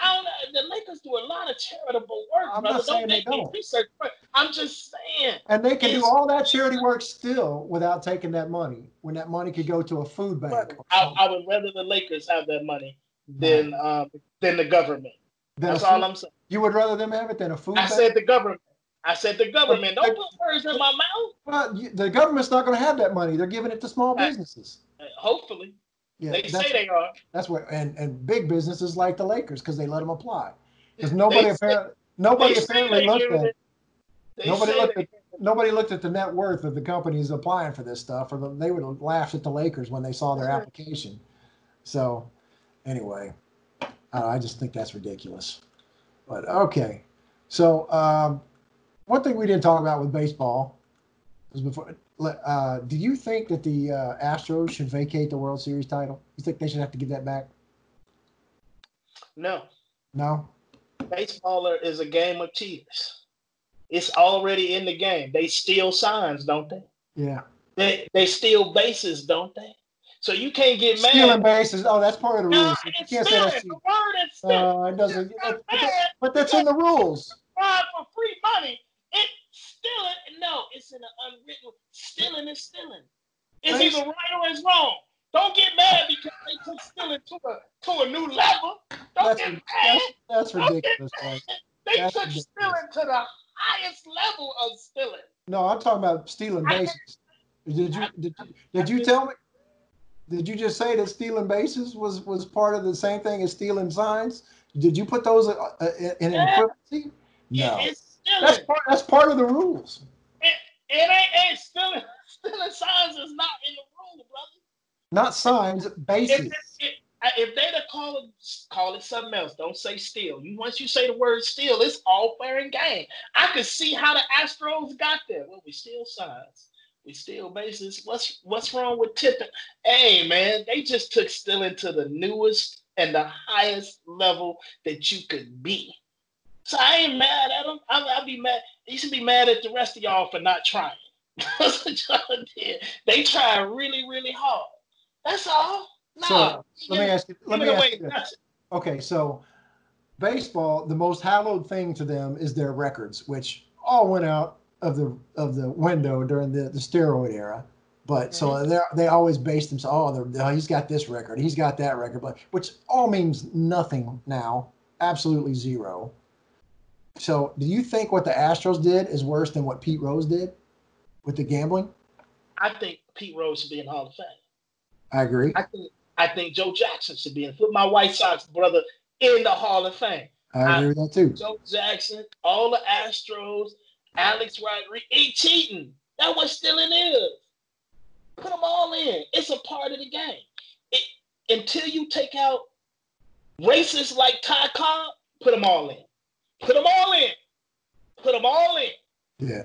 I don't, the Lakers do a lot of charitable work. I'm brother. not saying don't they don't. Research, I'm just saying. And they can do all that charity work still without taking that money. When that money could go to a food bank. I, I, would rather the Lakers have that money than um, than the government. Then That's all I'm saying. You would rather them have it than a food. I bank? said the government. I said the government. Don't put words in my mouth. Well, you, the government's not going to have that money. They're giving it to small businesses. Hopefully. Yeah, they say they are. That's what, and and big businesses like the Lakers because they let them apply. Because nobody apparently nobody apparently looked at. Nobody looked at nobody looked at the net worth of the companies applying for this stuff, or they would have laughed at the Lakers when they saw their application. So, anyway, uh, I just think that's ridiculous. But okay, so um, one thing we didn't talk about with baseball was before. Uh, do you think that the uh, Astros should vacate the World Series title? You think they should have to give that back? No. No. Baseball is a game of cheaters. It's already in the game. They steal signs, don't they? Yeah. They they steal bases, don't they? So you can't get mad. Stealing bases. Oh, that's part of the rules. No, you can't stealing. say that's the word is stealing. Uh, it doesn't. But, but that's in the rules. For free money. It stealing. No, it's in the unwritten. Stealing is stealing. It's either right or it's wrong. Don't get mad because they took stealing to a to a new level. Don't that's, get mad. That's, that's ridiculous. They that's took ridiculous. stealing to the highest level of stealing. No, I'm talking about stealing bases. Did you did, did you tell me? Did you just say that stealing bases was was part of the same thing as stealing signs? Did you put those uh, uh in an equivalency? No. That's part. That's part of the rules. It, it ain't, ain't stealing. Stealing signs is not in the rule, brother. Not signs, bases. If, if, if they'd have called it, call it something else. Don't say steal. You once you say the word steal, it's all fair and game. I could see how the Astros got there. Well, we steal signs. We steal bases. What's what's wrong with tipping? Hey man, they just took stealing to the newest and the highest level that you could be. So I ain't mad at them. I, I'll be mad. You should be mad at the rest of y'all for not trying. That's what y'all did. They tried really, really hard. That's all. No, so let me ask you. Let me ask you Okay, so baseball, the most hallowed thing to them is their records, which all went out of the of the window during the, the steroid era. But so they they always base themselves. Oh, oh, he's got this record, he's got that record, but which all means nothing now, absolutely zero. So, do you think what the Astros did is worse than what Pete Rose did with the gambling? I think Pete Rose should be in Hall of Fame. I agree. I think I think Joe Jackson should be in. Put my White Sox brother in the Hall of Fame. I agree I, with that too. Joe Jackson, all the Astros, Alex Rodriguez, ain't cheating. That what stealing is. Put them all in. It's a part of the game. It, until you take out racists like Ty Cobb, put them all in. Put them all in. Put them all in. Yeah.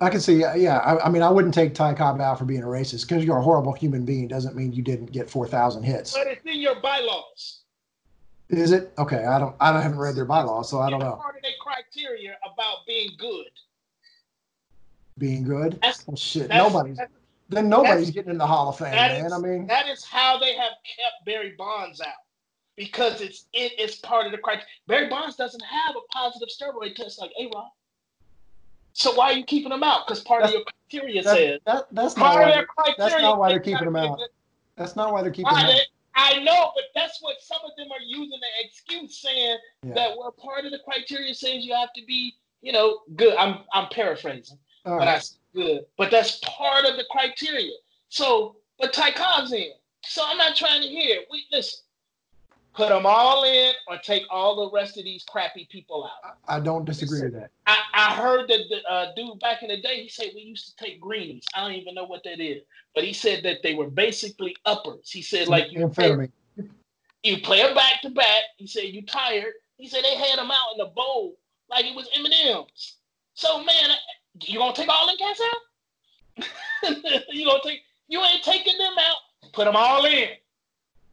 I can see, yeah. I, I, mean, I wouldn't take Ty Cobb out for being a racist because you're a horrible human being doesn't mean you didn't get four thousand hits. But it's in your bylaws. Is it okay? I don't. I haven't read their bylaws, so I don't know. Part of their criteria about being good. Being good? That's, oh, shit. That's, nobody's. That's, then nobody's getting in the Hall of Fame, man. is, I mean, that is how they have kept Barry Bonds out because it's it is part of the criteria. Barry Bonds doesn't have a positive steroid test like A Rod. So why are you keeping him out? Because part That's- of your criteria that, says that, that's not part of why, their criteria. that's not why they're keeping him out. be a good- that's not why they're keeping him I, out. I know, but that's what some of them are using the excuse saying Yeah. that well, part of the criteria says you have to be, you know, good. I'm I'm paraphrasing, All but right. good. But that's part of the criteria. So, but Ty Cobb's in. So I'm not trying to hear. We listen. Put them all in, or take all the rest of these crappy people out. I don't disagree with that. I, I heard that the uh, dude back in the day, he said we used to take greenies. I don't even know what that is, but he said that they were basically uppers. He said like you play, you play a back to back. He said you tired. He said they had them out in the bowl like it was M and M's. So man, you gonna take all them cats out? you gonna take? You ain't taking them out. Put them all in.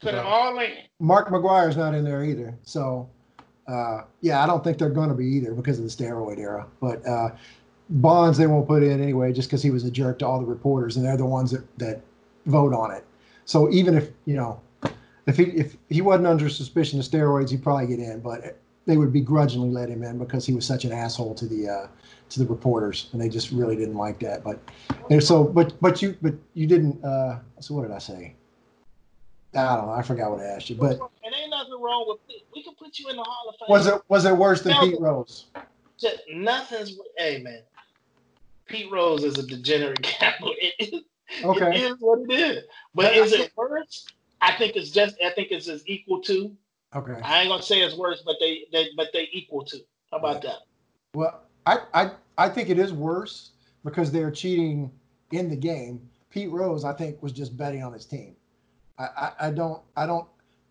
Put Right. all in. Mark McGwire's not in there either. So, uh, yeah, I don't think they're going to be either because of the steroid era. But uh, Bonds they won't put in anyway, just because he was a jerk to all the reporters, and they're the ones that, that vote on it. So even if you know, if he if he wasn't under suspicion of steroids, he'd probably get in. But they would begrudgingly let him in because he was such an asshole to the uh, to the reporters, and they just really didn't like that. But and so, but but you but you didn't. Uh, so what did I say? I don't know. I forgot what I asked you, but. it ain't nothing wrong with it. We can put you in the Hall of Fame. Was it was it worse than Pete Rose? Just, nothing's. Hey man, Pete Rose is a degenerate gambler. It is, Okay. it is what it is. But is it worse? I think it's just. I think it's as equal to. Okay. I ain't gonna say it's worse, but they, they but they equal to. How about that? Well, I I I think it is worse because they're cheating in the game. Pete Rose, I think, was just betting on his team. I, I, I don't I don't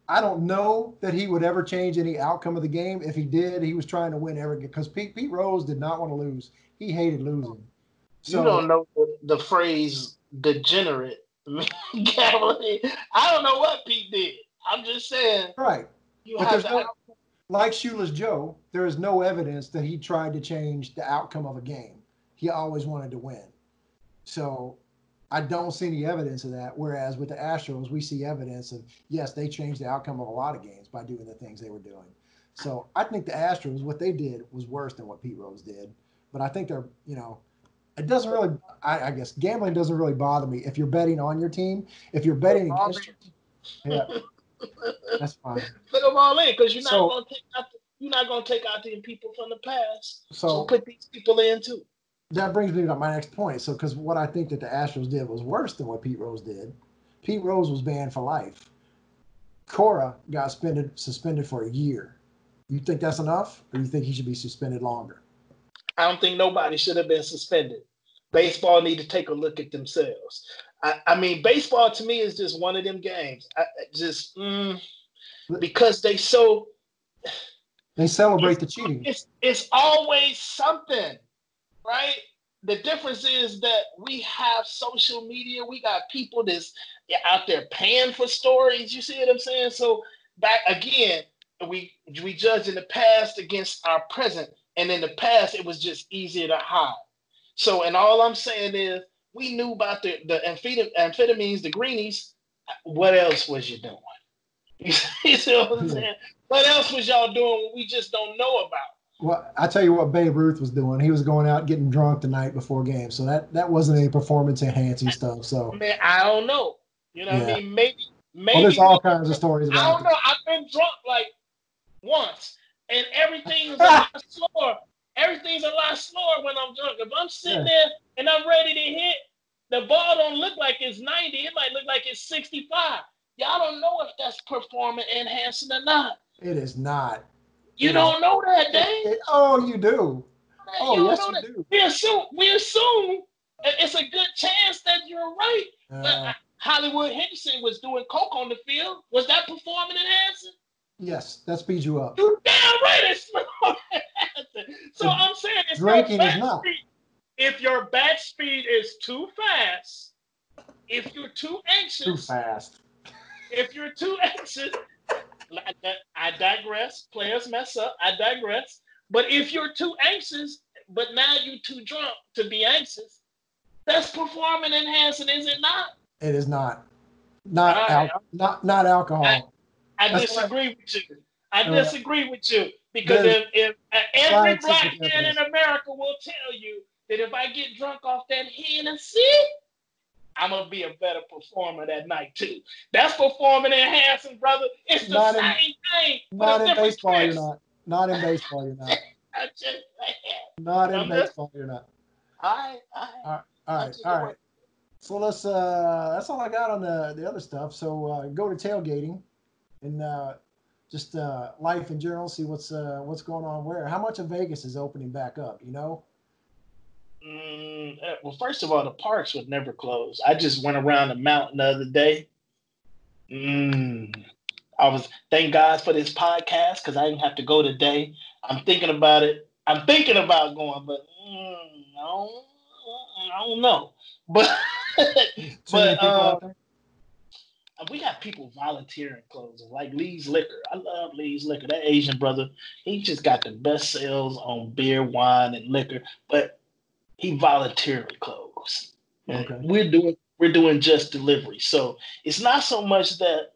I don't know that he would ever change any outcome of the game. If he did, he was trying to win every because Pete Pete Rose did not want to lose. He hated losing. So you don't know the, phrase degenerate. I don't know what Pete did. I'm just saying right. But there's no, like Shoeless Joe, there is no evidence that he tried to change the outcome of a game. He always wanted to win. So I don't see any evidence of that. Whereas with the Astros, we see evidence of yes, they changed the outcome of a lot of games by doing the things they were doing. So I think the Astros, what they did was worse than what Pete Rose did. But I think they're, you know, it doesn't really. I, I guess gambling doesn't really bother me if you're betting on your team. If you're betting against, yeah, that's fine. Put them all in because you're not So- gonna take out. The, you're not gonna take out the people from the past. So, So put these people in too. That brings me to my next point. So, because what I think that the Astros did was worse than what Pete Rose did. Pete Rose was banned for life. Cora got suspended suspended for a year. You think that's enough, or you think he should be suspended longer? I don't think nobody should have been suspended. Baseball need to take a look at themselves. I, I mean, baseball to me is just one of them games. I, just mm, because they so They celebrate the cheating. it's it's always something, right? The difference is that we have social media. We got people that's out there paying for stories. You see what I'm saying? So back again, we we judge in the past against our present, and in the past it was just easier to hide. So, and all I'm saying is, we knew about the the amphetam- amphetamines, the greenies. What else was you doing? You see what I'm hmm. saying? What else was y'all doing we just don't know about? Well, I tell you what Babe Ruth was doing. He was going out getting drunk the night before games. So that that wasn't any performance enhancing stuff. So Man, I don't know. You know what I mean? Maybe, maybe. well, there's all kinds of stories I don't know. I've been drunk like once, and everything's a lot slower. Everything's a lot slower when I'm drunk. If I'm sitting there and I'm ready to hit, the ball don't look like it's 90. It might look like it's 65. Y'all don't know if that's performance enhancing or not. It is not. You don't know that, Dave. oh, you do. Man, Oh, you yes, you that. do. We assume we assume it's a good chance that you're right. But Uh, Hollywood Henderson was doing coke on the field. Was that performing enhancing? yes, that speeds you up. You damn right it's. So I'm saying if Drinking is not. speed, if your bat speed is too fast, if you're too anxious, Too fast. if you're too anxious, I- I digress. Players mess up. I digress. But if you're too anxious, but now you're too drunk to be anxious, That's performing enhancing, is it not? It is not. Not right. al- not not alcohol. I- I disagree with you. I disagree with you because if, if uh, every black man in. America will tell you that if I get drunk off that Hennessy, I'm gonna be a better performer that night too. That's performing enhancing, brother. It's the Not in- same thing. but not in baseball, you're not. Not in baseball, you're not. I just. Not in I'm just- baseball, you're not. All right, all right. All right, all right. So let's. uh That's all I got on the the other stuff. So uh, go to tailgating, and uh, just uh, life in general. See what's uh, what's going on where. How much of Vegas is opening back up? You know. Mm, uh, well, first of all, the parks would never close. I just went around the mountain the other day. Mm, I was thank God for this podcast because I didn't have to go today. I'm thinking about it. I'm thinking about going, but mm, I, don't, I don't know. But but there? we got people volunteering closing, like Lee's Liquor. I love Lee's Liquor. That Asian brother, he just got the best sales on beer, wine, and liquor, but he voluntarily closed. Okay. We're doing we're doing just delivery, so it's not so much that.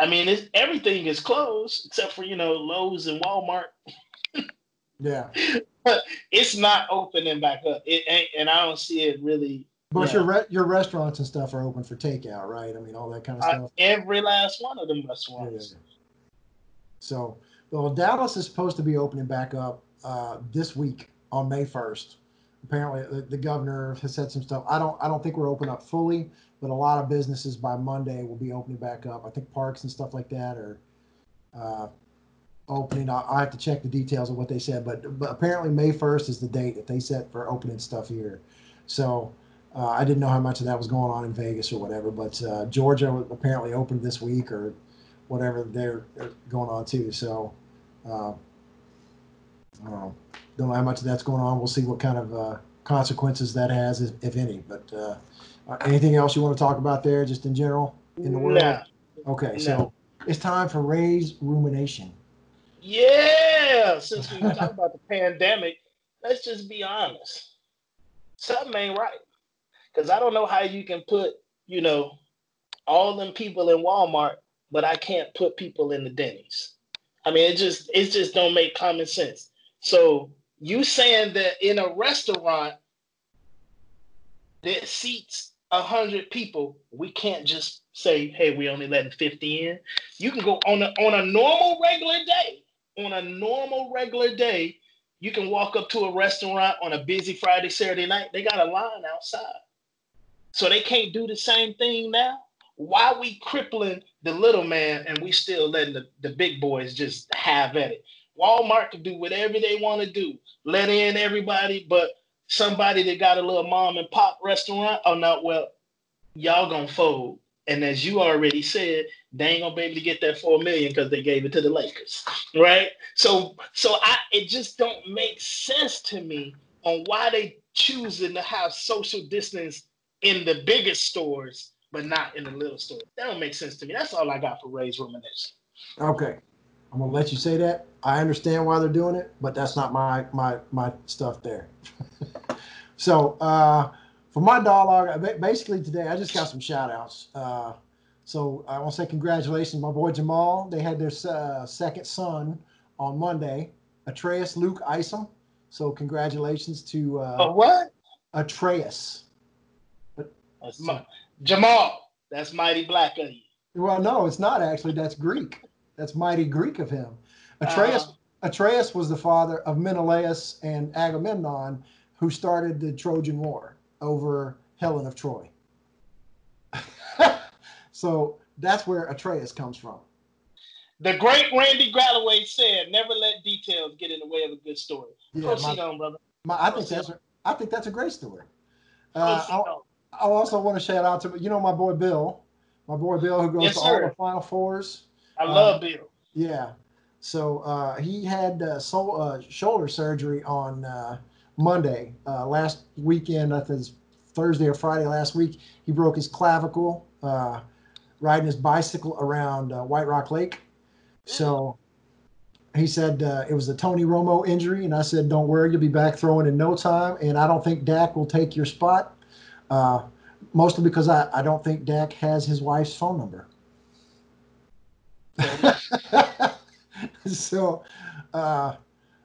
I mean, it's, everything is closed except for you know Lowe's and Walmart. Yeah, but It's not opening back up. It ain't, and I don't see it really. but Yeah. your re- your restaurants and stuff are open for takeout, right? I mean, all that kind of Uh, stuff. every last one of them restaurants. yeah. So, well, Dallas is supposed to be opening back up uh, this week on May first. Apparently, the, the governor has said some stuff. I don't, I don't think we're open up fully, but a lot of businesses by Monday will be opening back up. I think parks and stuff like that are uh, opening. I, I have to check the details of what they said, but but apparently May first is the date that they set for opening stuff here. So. Uh, I didn't know how much of that was going on in Vegas or whatever, but uh, Georgia apparently opened this week or whatever they're, they're going on too. So, uh, I don't know. How much of that's going on. We'll see what kind of uh, consequences that has, if, if any. But uh, uh, anything else you want to talk about there, just in general in the world? Nah. Okay, No. so it's time for Ray's rumination. Yeah, since we talk about the pandemic, let's just be honest. Something ain't right. Because I don't know how you can put, you know, all them people in Walmart, but I can't put people in the Denny's. I mean, it just it just don't make common sense. So you saying that in a restaurant that seats a hundred people, we can't just say, "Hey, we only letting fifty in." You can go on a on a normal regular day. On a normal regular day, you can walk up to a restaurant on a busy Friday, Saturday night. They got a line outside, so they can't do the same thing now. Why we crippling the little man and we still letting the, the big boys just have at it? Walmart can do whatever they want to do, let in everybody, but somebody that got a little mom and pop restaurant, oh no, well, y'all gonna fold. And as you already said, they ain't gonna be able to get that four million because they gave it to the Lakers, right? So, so I it just don't make sense to me on why they choosing to have social distance in the biggest stores but not in the little stores. That don't make sense to me. That's all I got for Ray's rumination. Okay, I'm gonna let you say that. I understand why they're doing it, but that's not my my my stuff there. so uh, for my dialogue, basically today I just got some shout outs. Uh, so I want to say congratulations, my boy Jamal. They had their uh, second son on Monday, Atreus Luke Isom. So congratulations to uh, what? Atreus. That's Ma- Jamal. That's mighty black of you. Well, no, it's not actually. That's Greek. That's mighty Greek of him. Atreus Uh, Atreus was the father of Menelaus and Agamemnon, who started the Trojan War over Helen of Troy. so that's where Atreus comes from. the great Randy Galloway said, "Never let details get in the way of a good story." Yeah, Proceed my- on, brother. My, I think that's a, I think that's a great story. Uh, I. I also want to shout out to you know my boy Bill, my boy Bill who goes Yes, to sir. all the Final Fours. I uh, love Bill. Yeah. So uh, he had uh, soul, uh, shoulder surgery on uh, Monday uh, last weekend. I think Thursday or Friday last week. He broke his clavicle uh, riding his bicycle around uh, White Rock Lake. So he said uh, it was a Tony Romo injury, and I said, "Don't worry, you'll be back throwing in no time." And I don't think Dak will take your spot, uh, mostly because I, I don't think Dak has his wife's phone number. so, uh,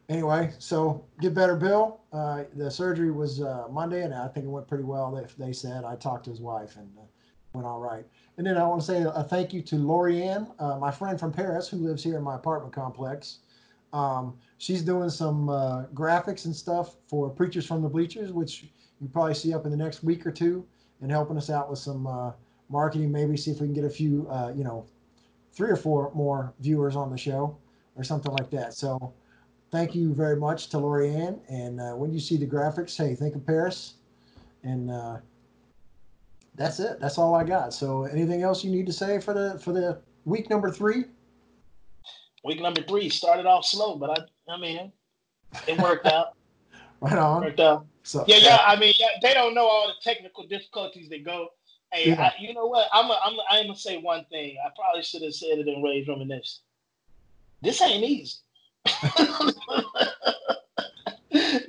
anyway, so get better, Bill. Uh, the surgery was uh, Monday, and I think it went pretty well. They, they said I talked to his wife, and uh, went all right. And then I want to say a thank you to Lorianne, uh, my friend from Paris, who lives here in my apartment complex. Um, she's doing some uh, graphics and stuff for Preachers from the Bleachers, which you probably see up in the next week or two, and helping us out with some uh, marketing. Maybe see if we can get a few, uh, you know, three or four more viewers on the show or something like that. So thank you very much to Lori Lorianne. And uh, when you see the graphics, hey, think of Paris. And uh, that's it. That's all I got. So anything else you need to say for the for the week number three? Week number three started off slow, but I I mean it worked out. right on. Worked out. So yeah, yeah. I mean, they don't know all the technical difficulties that go. Hey, yeah. I, you know what? I'm a, I'm a, I'm gonna say one thing. I probably should have said it in Ray's reminiscence. This ain't easy.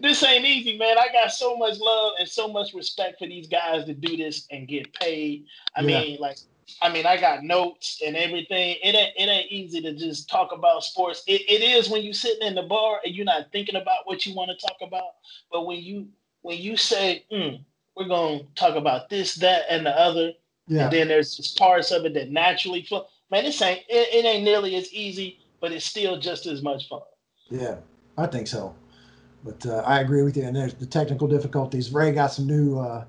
this ain't easy, man. I got so much love and so much respect for these guys to do this and get paid. I yeah. mean, like, I mean, I got notes and everything. It ain't it ain't easy to just talk about sports. It, it is when you're sitting in the bar and you're not thinking about what you want to talk about. But when you when you say, mm, we're gonna talk about this, that, and the other, yeah. and then there's just parts of it that naturally flow. Man, this ain't it, it ain't nearly as easy, but it's still just as much fun. Yeah, I think so. But uh, I agree with you. And there's the technical difficulties. Ray got some new uh,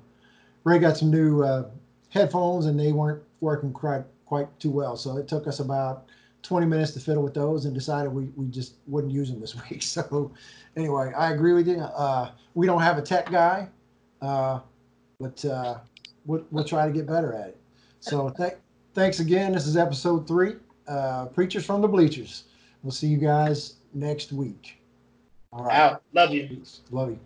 Ray got some new uh, headphones, and they weren't working quite quite too well. So it took us about 20 minutes to fiddle with those, and decided we we just wouldn't use them this week. So anyway, I agree with you. Uh, we don't have a tech guy, uh, but uh, we'll, we'll try to get better at it. So th- thanks again. This is episode three. Preachers from the Bleachers. We'll see you guys next week. All right. Out. Love you. Love you.